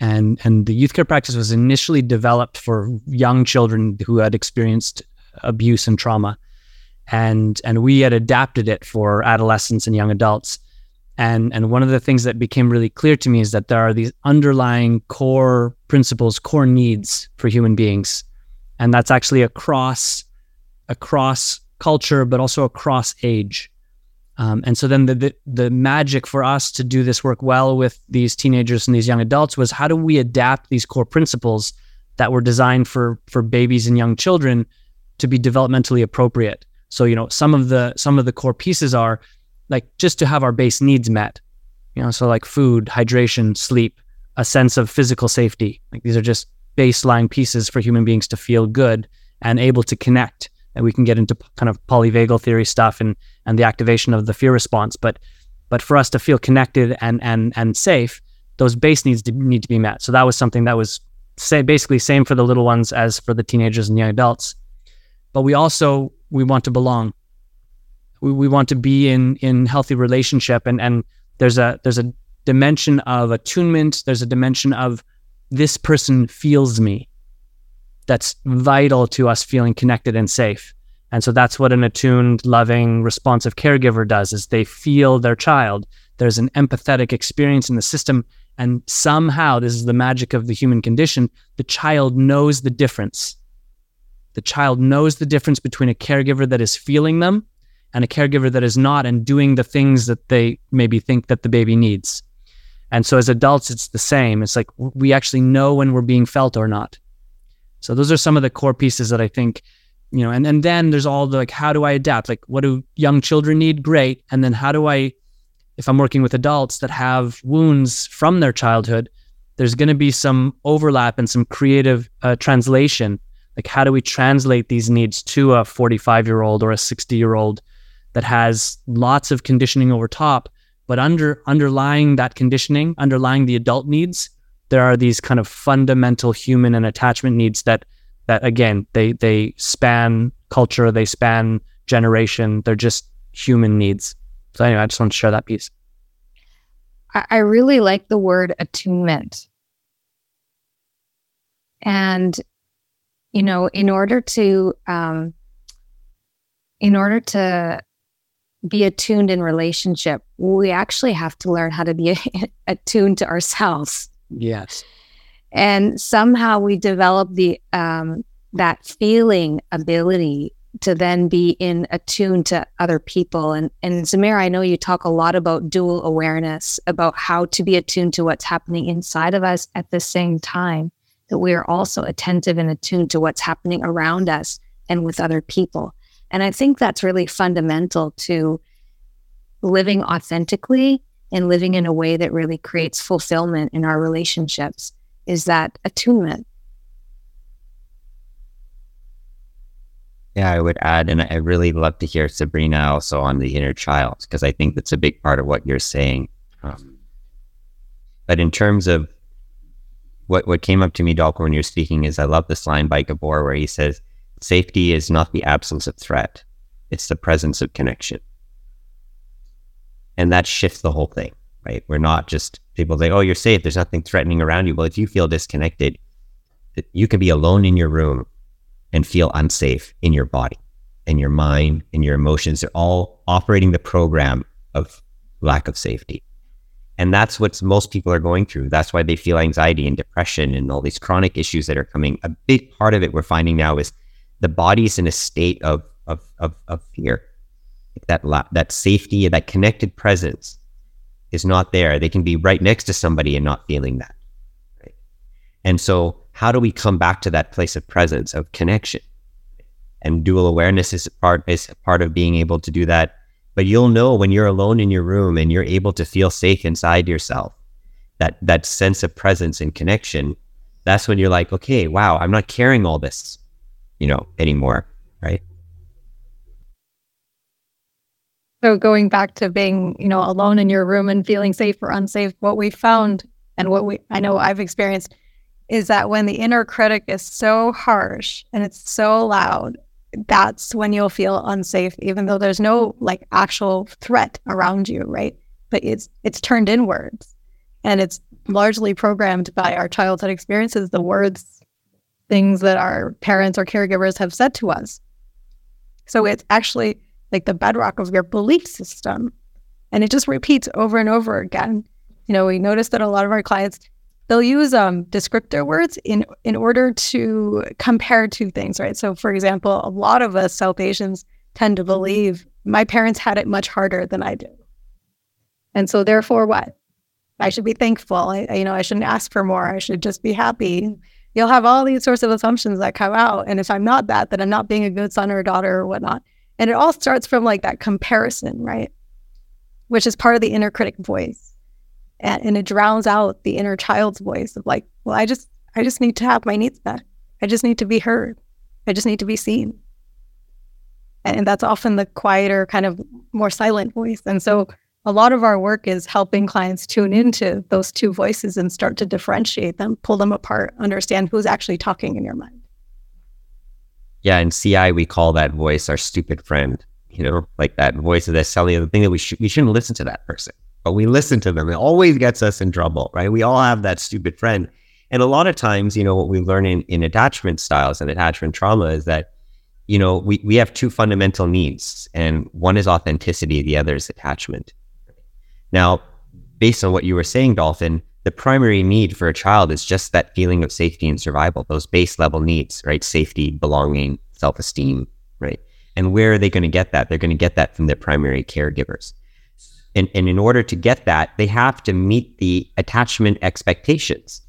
and and the youth care practice was initially developed for young children who had experienced abuse and trauma and and we had adapted it for adolescents and young adults. And and one of the things that became really clear to me is that there are these underlying core principles core needs for human beings. And that's actually across across culture but also across age. Um, and so then the, the, the magic for us to do this work well with these teenagers and these young adults was how do we adapt these core principles that were designed for for babies and young children to be developmentally appropriate. So you know some of the some of the core pieces are like just to have our base needs met. You know, so like food, hydration, sleep, a sense of physical safety. Like these are just baseline pieces for human beings to feel good and able to connect and we can get into kind of polyvagal theory stuff and and the activation of the fear response. But but for us to feel connected and and and safe, those base needs to, need to be met. So that was something that was say basically same for the little ones as for the teenagers and young adults. But we also we want to belong. We, we want to be in in healthy relationship and and there's a there's a dimension of attunement. There's a dimension of this person feels me that's vital to us feeling connected and safe. And so that's what an attuned, loving, responsive caregiver does is they feel their child. There's an empathetic experience in the system and somehow this is the magic of the human condition, the child knows the difference the child knows the difference between a caregiver that is feeling them and a caregiver that is not and doing the things that they maybe think that the baby needs. And so as adults, it's the same. It's like we actually know when we're being felt or not. So those are some of the core pieces that I think, you know, and, and then there's all the like, how do I adapt? Like, what do young children need? Great. And then how do I, if I'm working with adults that have wounds from their childhood, there's going to be some overlap and some creative uh, translation. Like, how do we translate these needs to a 45 year old or a 60 year old that has lots of conditioning over top? But under underlying that conditioning, underlying the adult needs, there are these kind of fundamental human and attachment needs that that again they they span culture, they span generation. They're just human needs. So anyway, I just want to share that piece. I really like the word attunement. And, you know, in order to, um, in order to be attuned in relationship, we actually have to learn how to be attuned to ourselves. Yes. And somehow we develop the um, that feeling ability to then be in attuned to other people. And and Zamir, I know you talk a lot about dual awareness, about how to be attuned to what's happening inside of us at the same time that we are also attentive and attuned to what's happening around us and with other people. And I think that's really fundamental to living authentically and living in a way that really creates fulfillment in our relationships is that attunement. Yeah, I would add, and I really love to hear Sabrina also on the inner child, because I think that's a big part of what you're saying. Um, but in terms of what, what came up to me, Dolphin, when you're speaking is I love this line by Gabor where he says, Safety is not the absence of threat, it's the presence of connection. And that shifts the whole thing, right? We're not just people say, oh, you're safe. There's nothing threatening around you. Well, if you feel disconnected, you can be alone in your room and feel unsafe in your body in your mind in your emotions. They're all operating the program of lack of safety. And that's what most people are going through. That's why they feel anxiety and depression and all these chronic issues that are coming. A big part of it we're finding now is the body's in a state of of of, of fear. That la- that safety, that connected presence is not there. They can be right next to somebody and not feeling that. Right? And so, how do we come back to that place of presence, of connection? And dual awareness is part is a part of being able to do that. But you'll know when you're alone in your room and you're able to feel safe inside yourself, that that sense of presence and connection. That's when you're like, okay, wow, I'm not carrying all this you know, anymore. Right. So going back to being, you know, alone in your room and feeling safe or unsafe, what we found and what we I know I've experienced is that when the inner critic is so harsh and it's so loud, that's when you'll feel unsafe, even though there's no like actual threat around you, right? But it's it's turned inwards. And it's largely programmed by our childhood experiences, the words things that our parents or caregivers have said to us. So it's actually like the bedrock of your belief system. And it just repeats over and over again. You know, we notice that a lot of our clients they'll use um, descriptor words in in order to compare two things, right? So, for example, a lot of us South Asians tend to believe my parents had it much harder than I do, and so therefore, what? I should be thankful. I, you know, I shouldn't ask for more. I should just be happy you'll have all these sorts of assumptions that come out. And if I'm not that, then I'm not being a good son or daughter or whatnot. And it all starts from like that comparison, right? Which is part of the inner critic voice. And, and it drowns out the inner child's voice of like, well, I just, I just need to have my needs met. I just need to be heard. I just need to be seen. And, that's often the quieter, kind of more silent voice. And so a lot of our work is helping clients tune into those two voices and start to differentiate them, pull them apart, understand who's actually talking in your mind. Yeah, in CI we call that voice our stupid friend. You know, like that voice that's telling you the thing that we should we shouldn't listen to that person, but we listen to them. It always gets us in trouble, right? We all have that stupid friend, and a lot of times, you know, what we learn in in attachment styles and attachment trauma is that you know we we have two fundamental needs, and one is authenticity, the other is attachment now, based on what you were saying, Dolphin, the primary need for a child is just that feeling of safety and survival, those base level needs, right? Safety, belonging, self esteem, right? And where are they going to get that? They're going to get that from their primary caregivers. And, and in order to get that, they have to meet the attachment expectations,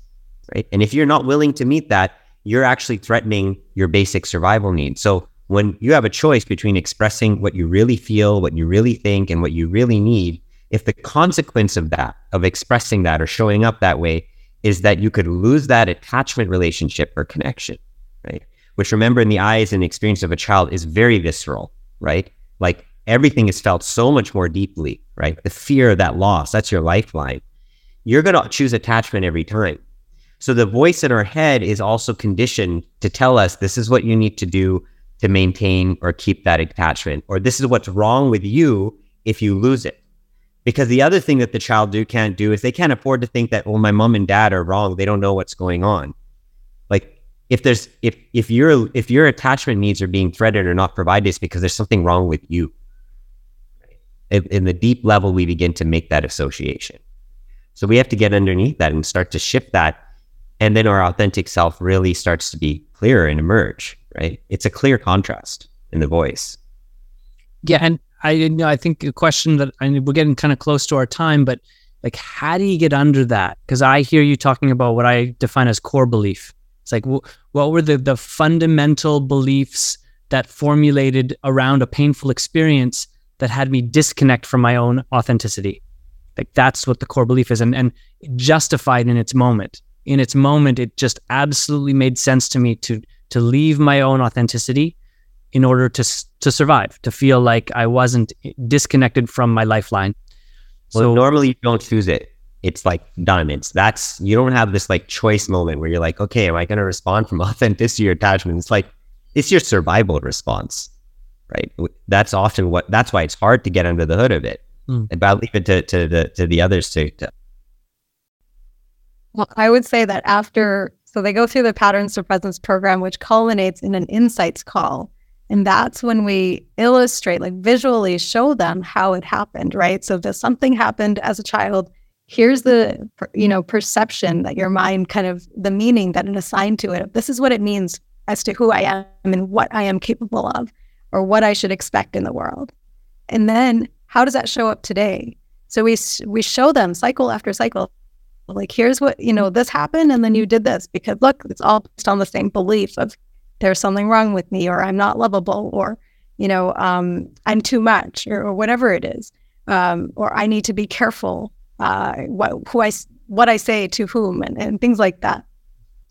right? And if you're not willing to meet that, you're actually threatening your basic survival needs. So when you have a choice between expressing what you really feel, what you really think, and what you really need, if the consequence of that, of expressing that or showing up that way, is that you could lose that attachment relationship or connection, right? Which remember in the eyes and experience of a child is very visceral, right? Like everything is felt so much more deeply, right? The fear of that loss, that's your lifeline. You're going to choose attachment every time. So the voice in our head is also conditioned to tell us this is what you need to do to maintain or keep that attachment, or this is what's wrong with you if you lose it. Because the other thing that the child do can't do is they can't afford to think that, well, my mom and dad are wrong. They don't know what's going on. Like if there's if if your if your attachment needs are being threatened or not provided, it's because there's something wrong with you. In, the deep level, we begin to make that association. So we have to get underneath that and start to shift that. And then our authentic self really starts to be clearer and emerge right? It's a clear contrast in the voice. Yeah, and I you know I think a question that I mean, we're getting kind of close to our time, but like how do you get under that? Because I hear you talking about what I define as core belief. It's like w- what were the the fundamental beliefs that formulated around a painful experience that had me disconnect from my own authenticity. Like that's what the core belief is, and and justified in its moment. In its moment, it just absolutely made sense to me to to leave my own authenticity in order to to survive, to feel like I wasn't disconnected from my lifeline. Well, so normally you don't choose it. It's like. It's that's you don't have this like choice moment where you're like, okay, am I going to respond from authenticity or attachment? It's like it's your survival response, right? That's often what. That's why it's hard to get under the hood of it. Mm. But I'll leave it to to the to the others to, to. Well, I would say that after so they go through the patterns to presence program, which culminates in an insights call. And that's when we illustrate, like visually show them how it happened, right? So if something happened as a child, here's the you know perception that your mind kind of the meaning that it assigned to it. This is what it means as to who I am and what I am capable of, or what I should expect in the world. And then how does that show up today? So we we show them cycle after cycle like here's what you know this happened and then you did this because look it's all based on the same belief of there's something wrong with me or i'm not lovable or you know um, i'm too much or, or whatever it is um, or i need to be careful uh, what who i what i say to whom and, and things like that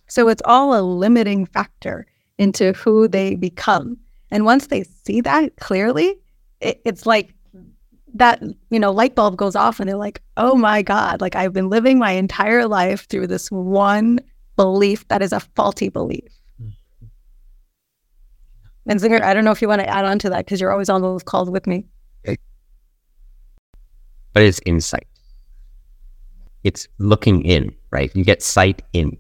so it's all a limiting factor into who they become and once they see that clearly it, it's like that you know light bulb goes off and they're like oh my god like i've been living my entire life through this one belief that is a faulty belief. Mm-hmm. and zinger i don't know if you want to add on to that because you're always on those calls with me. But it's insight? It's looking in right? You get sight in.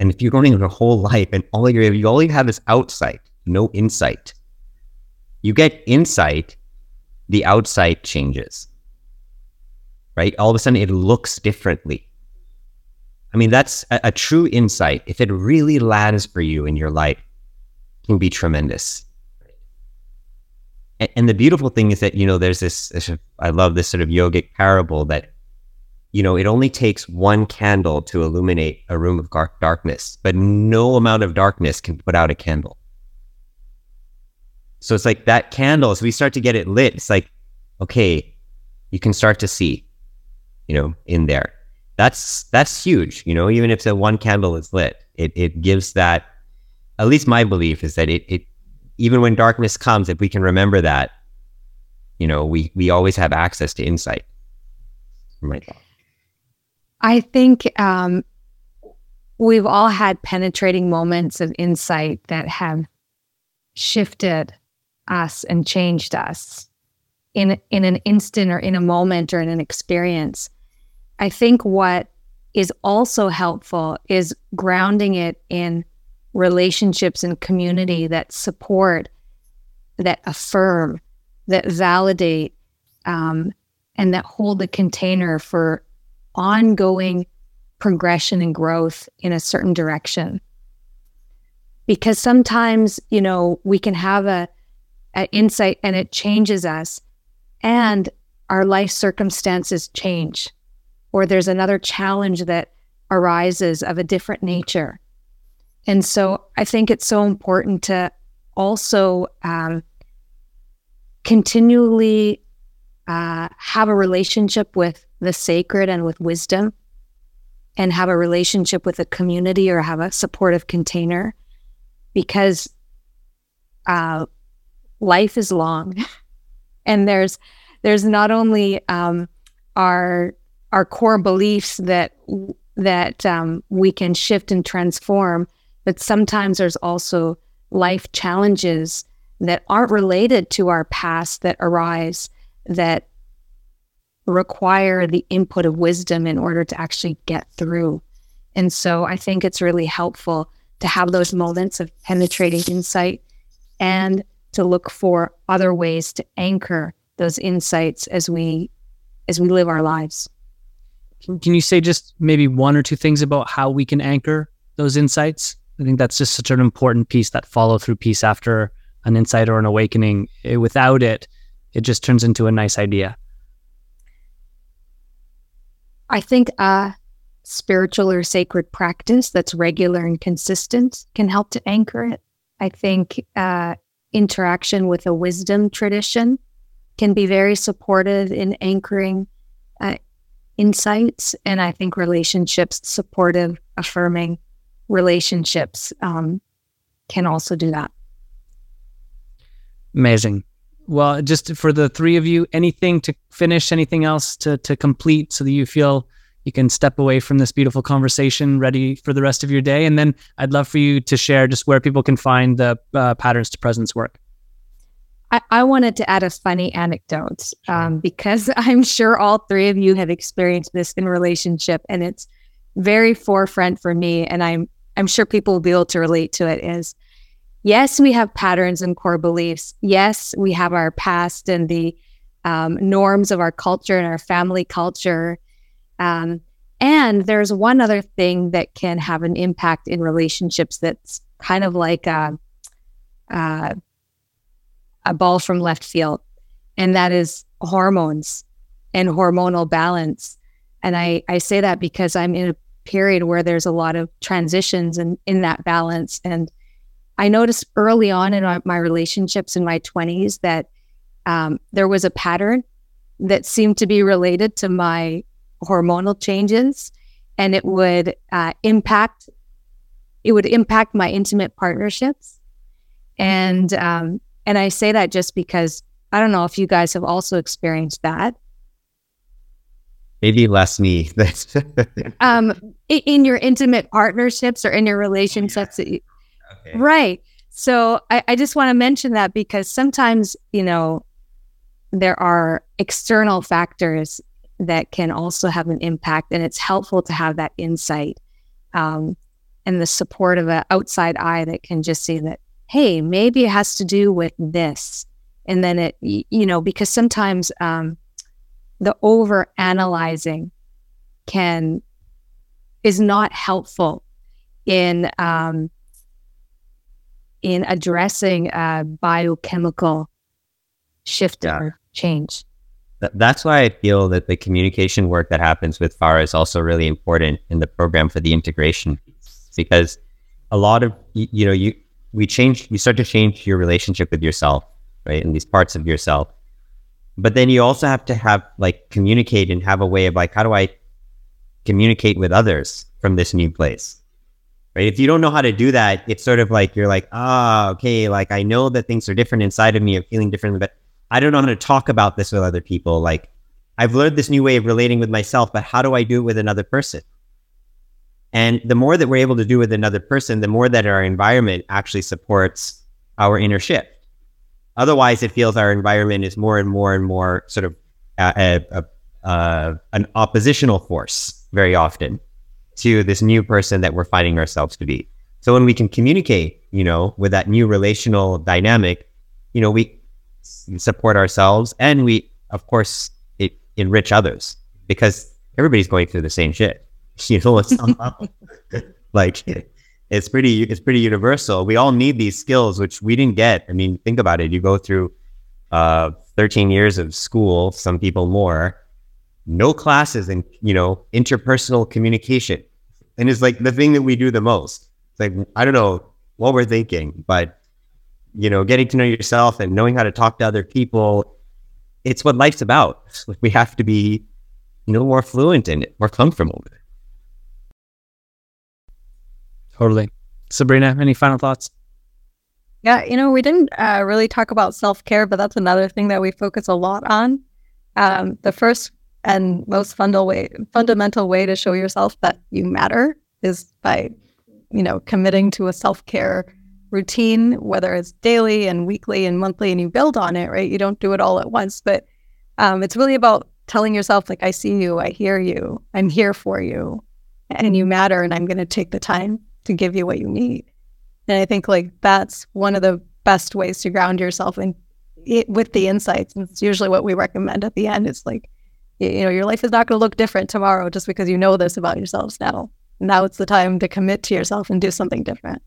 And if you're going your whole life and all you you only have is outsight no insight you get insight the outside changes, right? All of a sudden it looks differently. I mean, that's a, a true insight. If it really lands for you in your life, can be tremendous. And, and the beautiful thing is that, you know, there's this, this, I love this sort of yogic parable that, you know, it only takes one candle to illuminate a room of darkness, but no amount of darkness can put out a candle. So it's like that candle, as we start to get it lit, it's like, okay, you can start to see, you know, in there. That's that's huge, you know, even if the one candle is lit, it it gives that at least my belief is that it it even when darkness comes, if we can remember that, you know, we we always have access to insight. Right. I think um, we've all had penetrating moments of insight that have shifted us and changed us in in an instant or in a moment or in an experience. I think what is also helpful is grounding it in relationships and community that support, that affirm, that validate, um, and that hold the container for ongoing progression and growth in a certain direction. Because sometimes, you know, we can have a, a insight and it changes us and our life circumstances change or there's another challenge that arises of a different nature. And so I think it's so important to also um, continually uh, have a relationship with the sacred and with wisdom and have a relationship with a community or have a supportive container because uh, life is long and there's there's not only um, our our core beliefs that that um, we can shift and transform but sometimes there's also life challenges that aren't related to our past that arise that require the input of wisdom in order to actually get through. And so I think it's really helpful to have those moments of penetrating insight and to look for other ways to anchor those insights as we as we live our lives. Can you say just maybe one or two things about how we can anchor those insights? I think that's just such an important piece that follow through piece after an insight or an awakening. It, without it, it just turns into a nice idea. I think a spiritual or sacred practice that's regular and consistent can help to anchor it. I think uh, interaction with a wisdom tradition can be very supportive in anchoring uh, insights. And I think relationships, supportive, affirming relationships um, can also do that. Amazing. Well, just for the three of you, anything to finish, anything else to, to complete so that you feel you can step away from this beautiful conversation ready for the rest of your day. And then I'd love for you to share just where people can find the uh, Patterns to Presence work. I, I wanted to add a funny anecdote um, because I'm sure all three of you have experienced this in relationship, and it's very forefront for me. And I'm I'm sure people will be able to relate to it. Is yes, we have patterns and core beliefs. Yes, we have our past and the um, norms of our culture and our family culture. Um, and there's one other thing that can have an impact in relationships that's kind of like a, a, a ball from left field, and that is hormones and hormonal balance. And I, I say that because I'm in a period where there's a lot of transitions and in that balance. And I noticed early on in my relationships in my 20s that um, there was a pattern that seemed to be related to my hormonal changes, and it would uh, impact it would impact my intimate partnerships. And um, and I say that just because I don't know if you guys have also experienced that. Maybe less me. um, in your intimate partnerships or in your relationships, yeah. Okay. Right. So I, I just want to mention that because sometimes, you know, there are external factors that can also have an impact, and it's helpful to have that insight um, and the support of an outside eye that can just see that, hey, maybe it has to do with this. And then it, you know, because sometimes um, the over analyzing can is not helpful in um, in addressing a biochemical shift yeah. or change. That's why I feel that the communication work that happens with FAR is also really important in the program for the integration because a lot of you know you we change you start to change your relationship with yourself right and these parts of yourself but then you also have to have like communicate and have a way of like how do i communicate with others from this new place right? If you don't know how to do that, it's sort of like you're like, ah, oh, okay, like I know that things are different inside of me, I'm feeling different, but I don't know how to talk about this with other people. Like I've learned this new way of relating with myself, but how do I do it with another person? And the more that we're able to do with another person, the more that our environment actually supports our inner shift. Otherwise, it feels our environment is more and more and more sort of uh, a, a, a, an oppositional force very often to this new person that we're finding ourselves to be. So when we can communicate, you know, with that new relational dynamic, you know, we support ourselves and we, of course, it, enrich others because everybody's going through the same shit. you know, like it's pretty, it's pretty universal. We all need these skills, which we didn't get. I mean, think about it. You go through uh, 13 years of school, some people more, no classes in, you know, interpersonal communication. And it's like the thing that we do the most. It's like, I don't know what we're thinking, but, you know, getting to know yourself and knowing how to talk to other people, it's what life's about. Like we have to be, you know, more fluent in it, more comfortable with it. Totally. Sabrina, any final thoughts? Yeah, you know, we didn't uh, really talk about self care, but that's another thing that we focus a lot on. Um, the first and most fundamental way, fundamental way to show yourself that you matter is by, you know, committing to a self care routine, whether it's daily and weekly and monthly, and you build on it. Right? You don't do it all at once, but um, it's really about telling yourself, like, I see you, I hear you, I'm here for you, and you matter, and I'm going to take the time to give you what you need. And I think like that's one of the best ways to ground yourself and with the insights. And it's usually what we recommend at the end. It's like, you know, your life is not going to look different tomorrow just because you know this about yourselves now. Now it's the time to commit to yourself and do something different.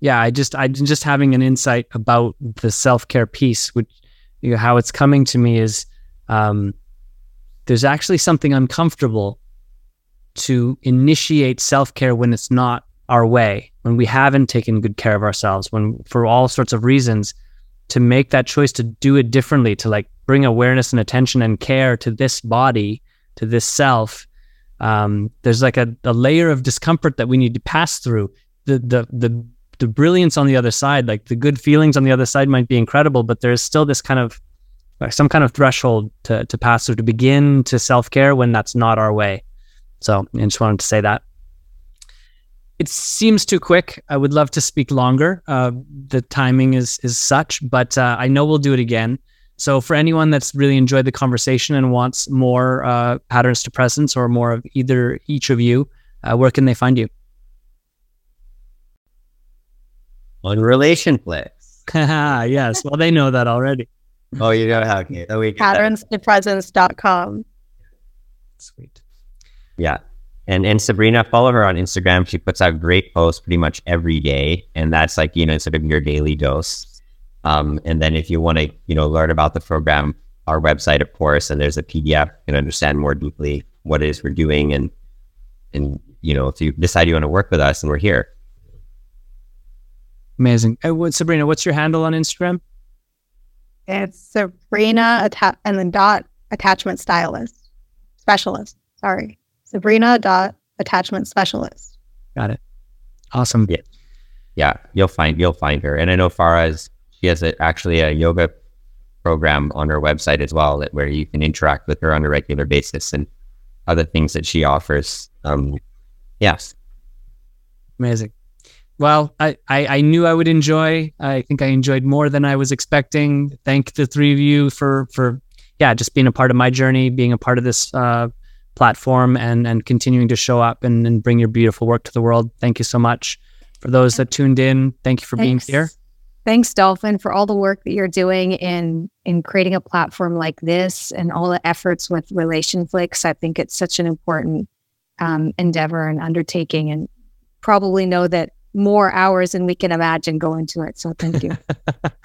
Yeah, I just I'm just having an insight about the self care piece, which you know, how it's coming to me is um, there's actually something uncomfortable to initiate self care when it's not our way, when we haven't taken good care of ourselves, when for all sorts of reasons, to make that choice to do it differently, to like bring awareness and attention and care to this body, to this self, um, there's like a, a layer of discomfort that we need to pass through. The the the the brilliance on the other side, like the good feelings on the other side, might be incredible, but there's still this kind of like some kind of threshold to to pass through to begin to self care when that's not our way. So I just wanted to say that it seems too quick. I would love to speak longer. Uh, the timing is is such, but uh, I know we'll do it again. So for anyone that's really enjoyed the conversation and wants more uh, patterns to presence or more of either each of you, uh, where can they find you? On RelationFlix. yes. Well, they know that already. Oh, you know how okay. oh, we patterns2presence.com. Sweet. Yeah. And and Sabrina, follow her on Instagram. She puts out great posts pretty much every day, and that's like you know sort of your daily dose. Um, and then if you want to you know learn about the program, our website, of course, and there's a PDF. You can understand more deeply what it is we're doing, and and you know if you decide you want to work with us, and we're here. Amazing. Hey, what, Sabrina, what's your handle on Instagram? It's Sabrina atta- and then dot attachment stylist specialist. Sorry. Sabrina dot attachment specialist. Got it. Awesome. Yeah. Yeah. You'll find you'll find her. And I know Farah's, she has a, actually a yoga program on her website as well that where you can interact with her on a regular basis and other things that she offers. Um yes. Amazing. Well, I, I, I, knew I would enjoy. I think I enjoyed more than I was expecting. Thank the three of you for for yeah, just being a part of my journey, being a part of this uh, platform and and continuing to show up and, and bring your beautiful work to the world. Thank you so much. For those that tuned in, thank you for Thanks. being here. Thanks, Dolphin, for all the work that you're doing in in creating a platform like this and all the efforts with RelationFlix. I think it's such an important um, endeavor and undertaking, and probably know that more hours than we can imagine go into it. So thank you.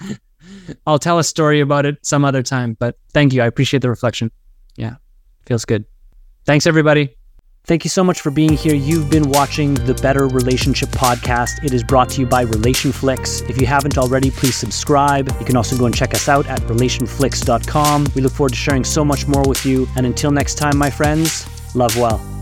I'll tell a story about it some other time, but thank you. I appreciate the reflection. Yeah, feels good. Thanks, everybody. Thank you so much for being here. You've been watching the Better Relationship Podcast. It is brought to you by RelationFlix. If you haven't already, please subscribe. You can also go and check us out at relationflix.com. We look forward to sharing so much more with you. And until next time, my friends, love well.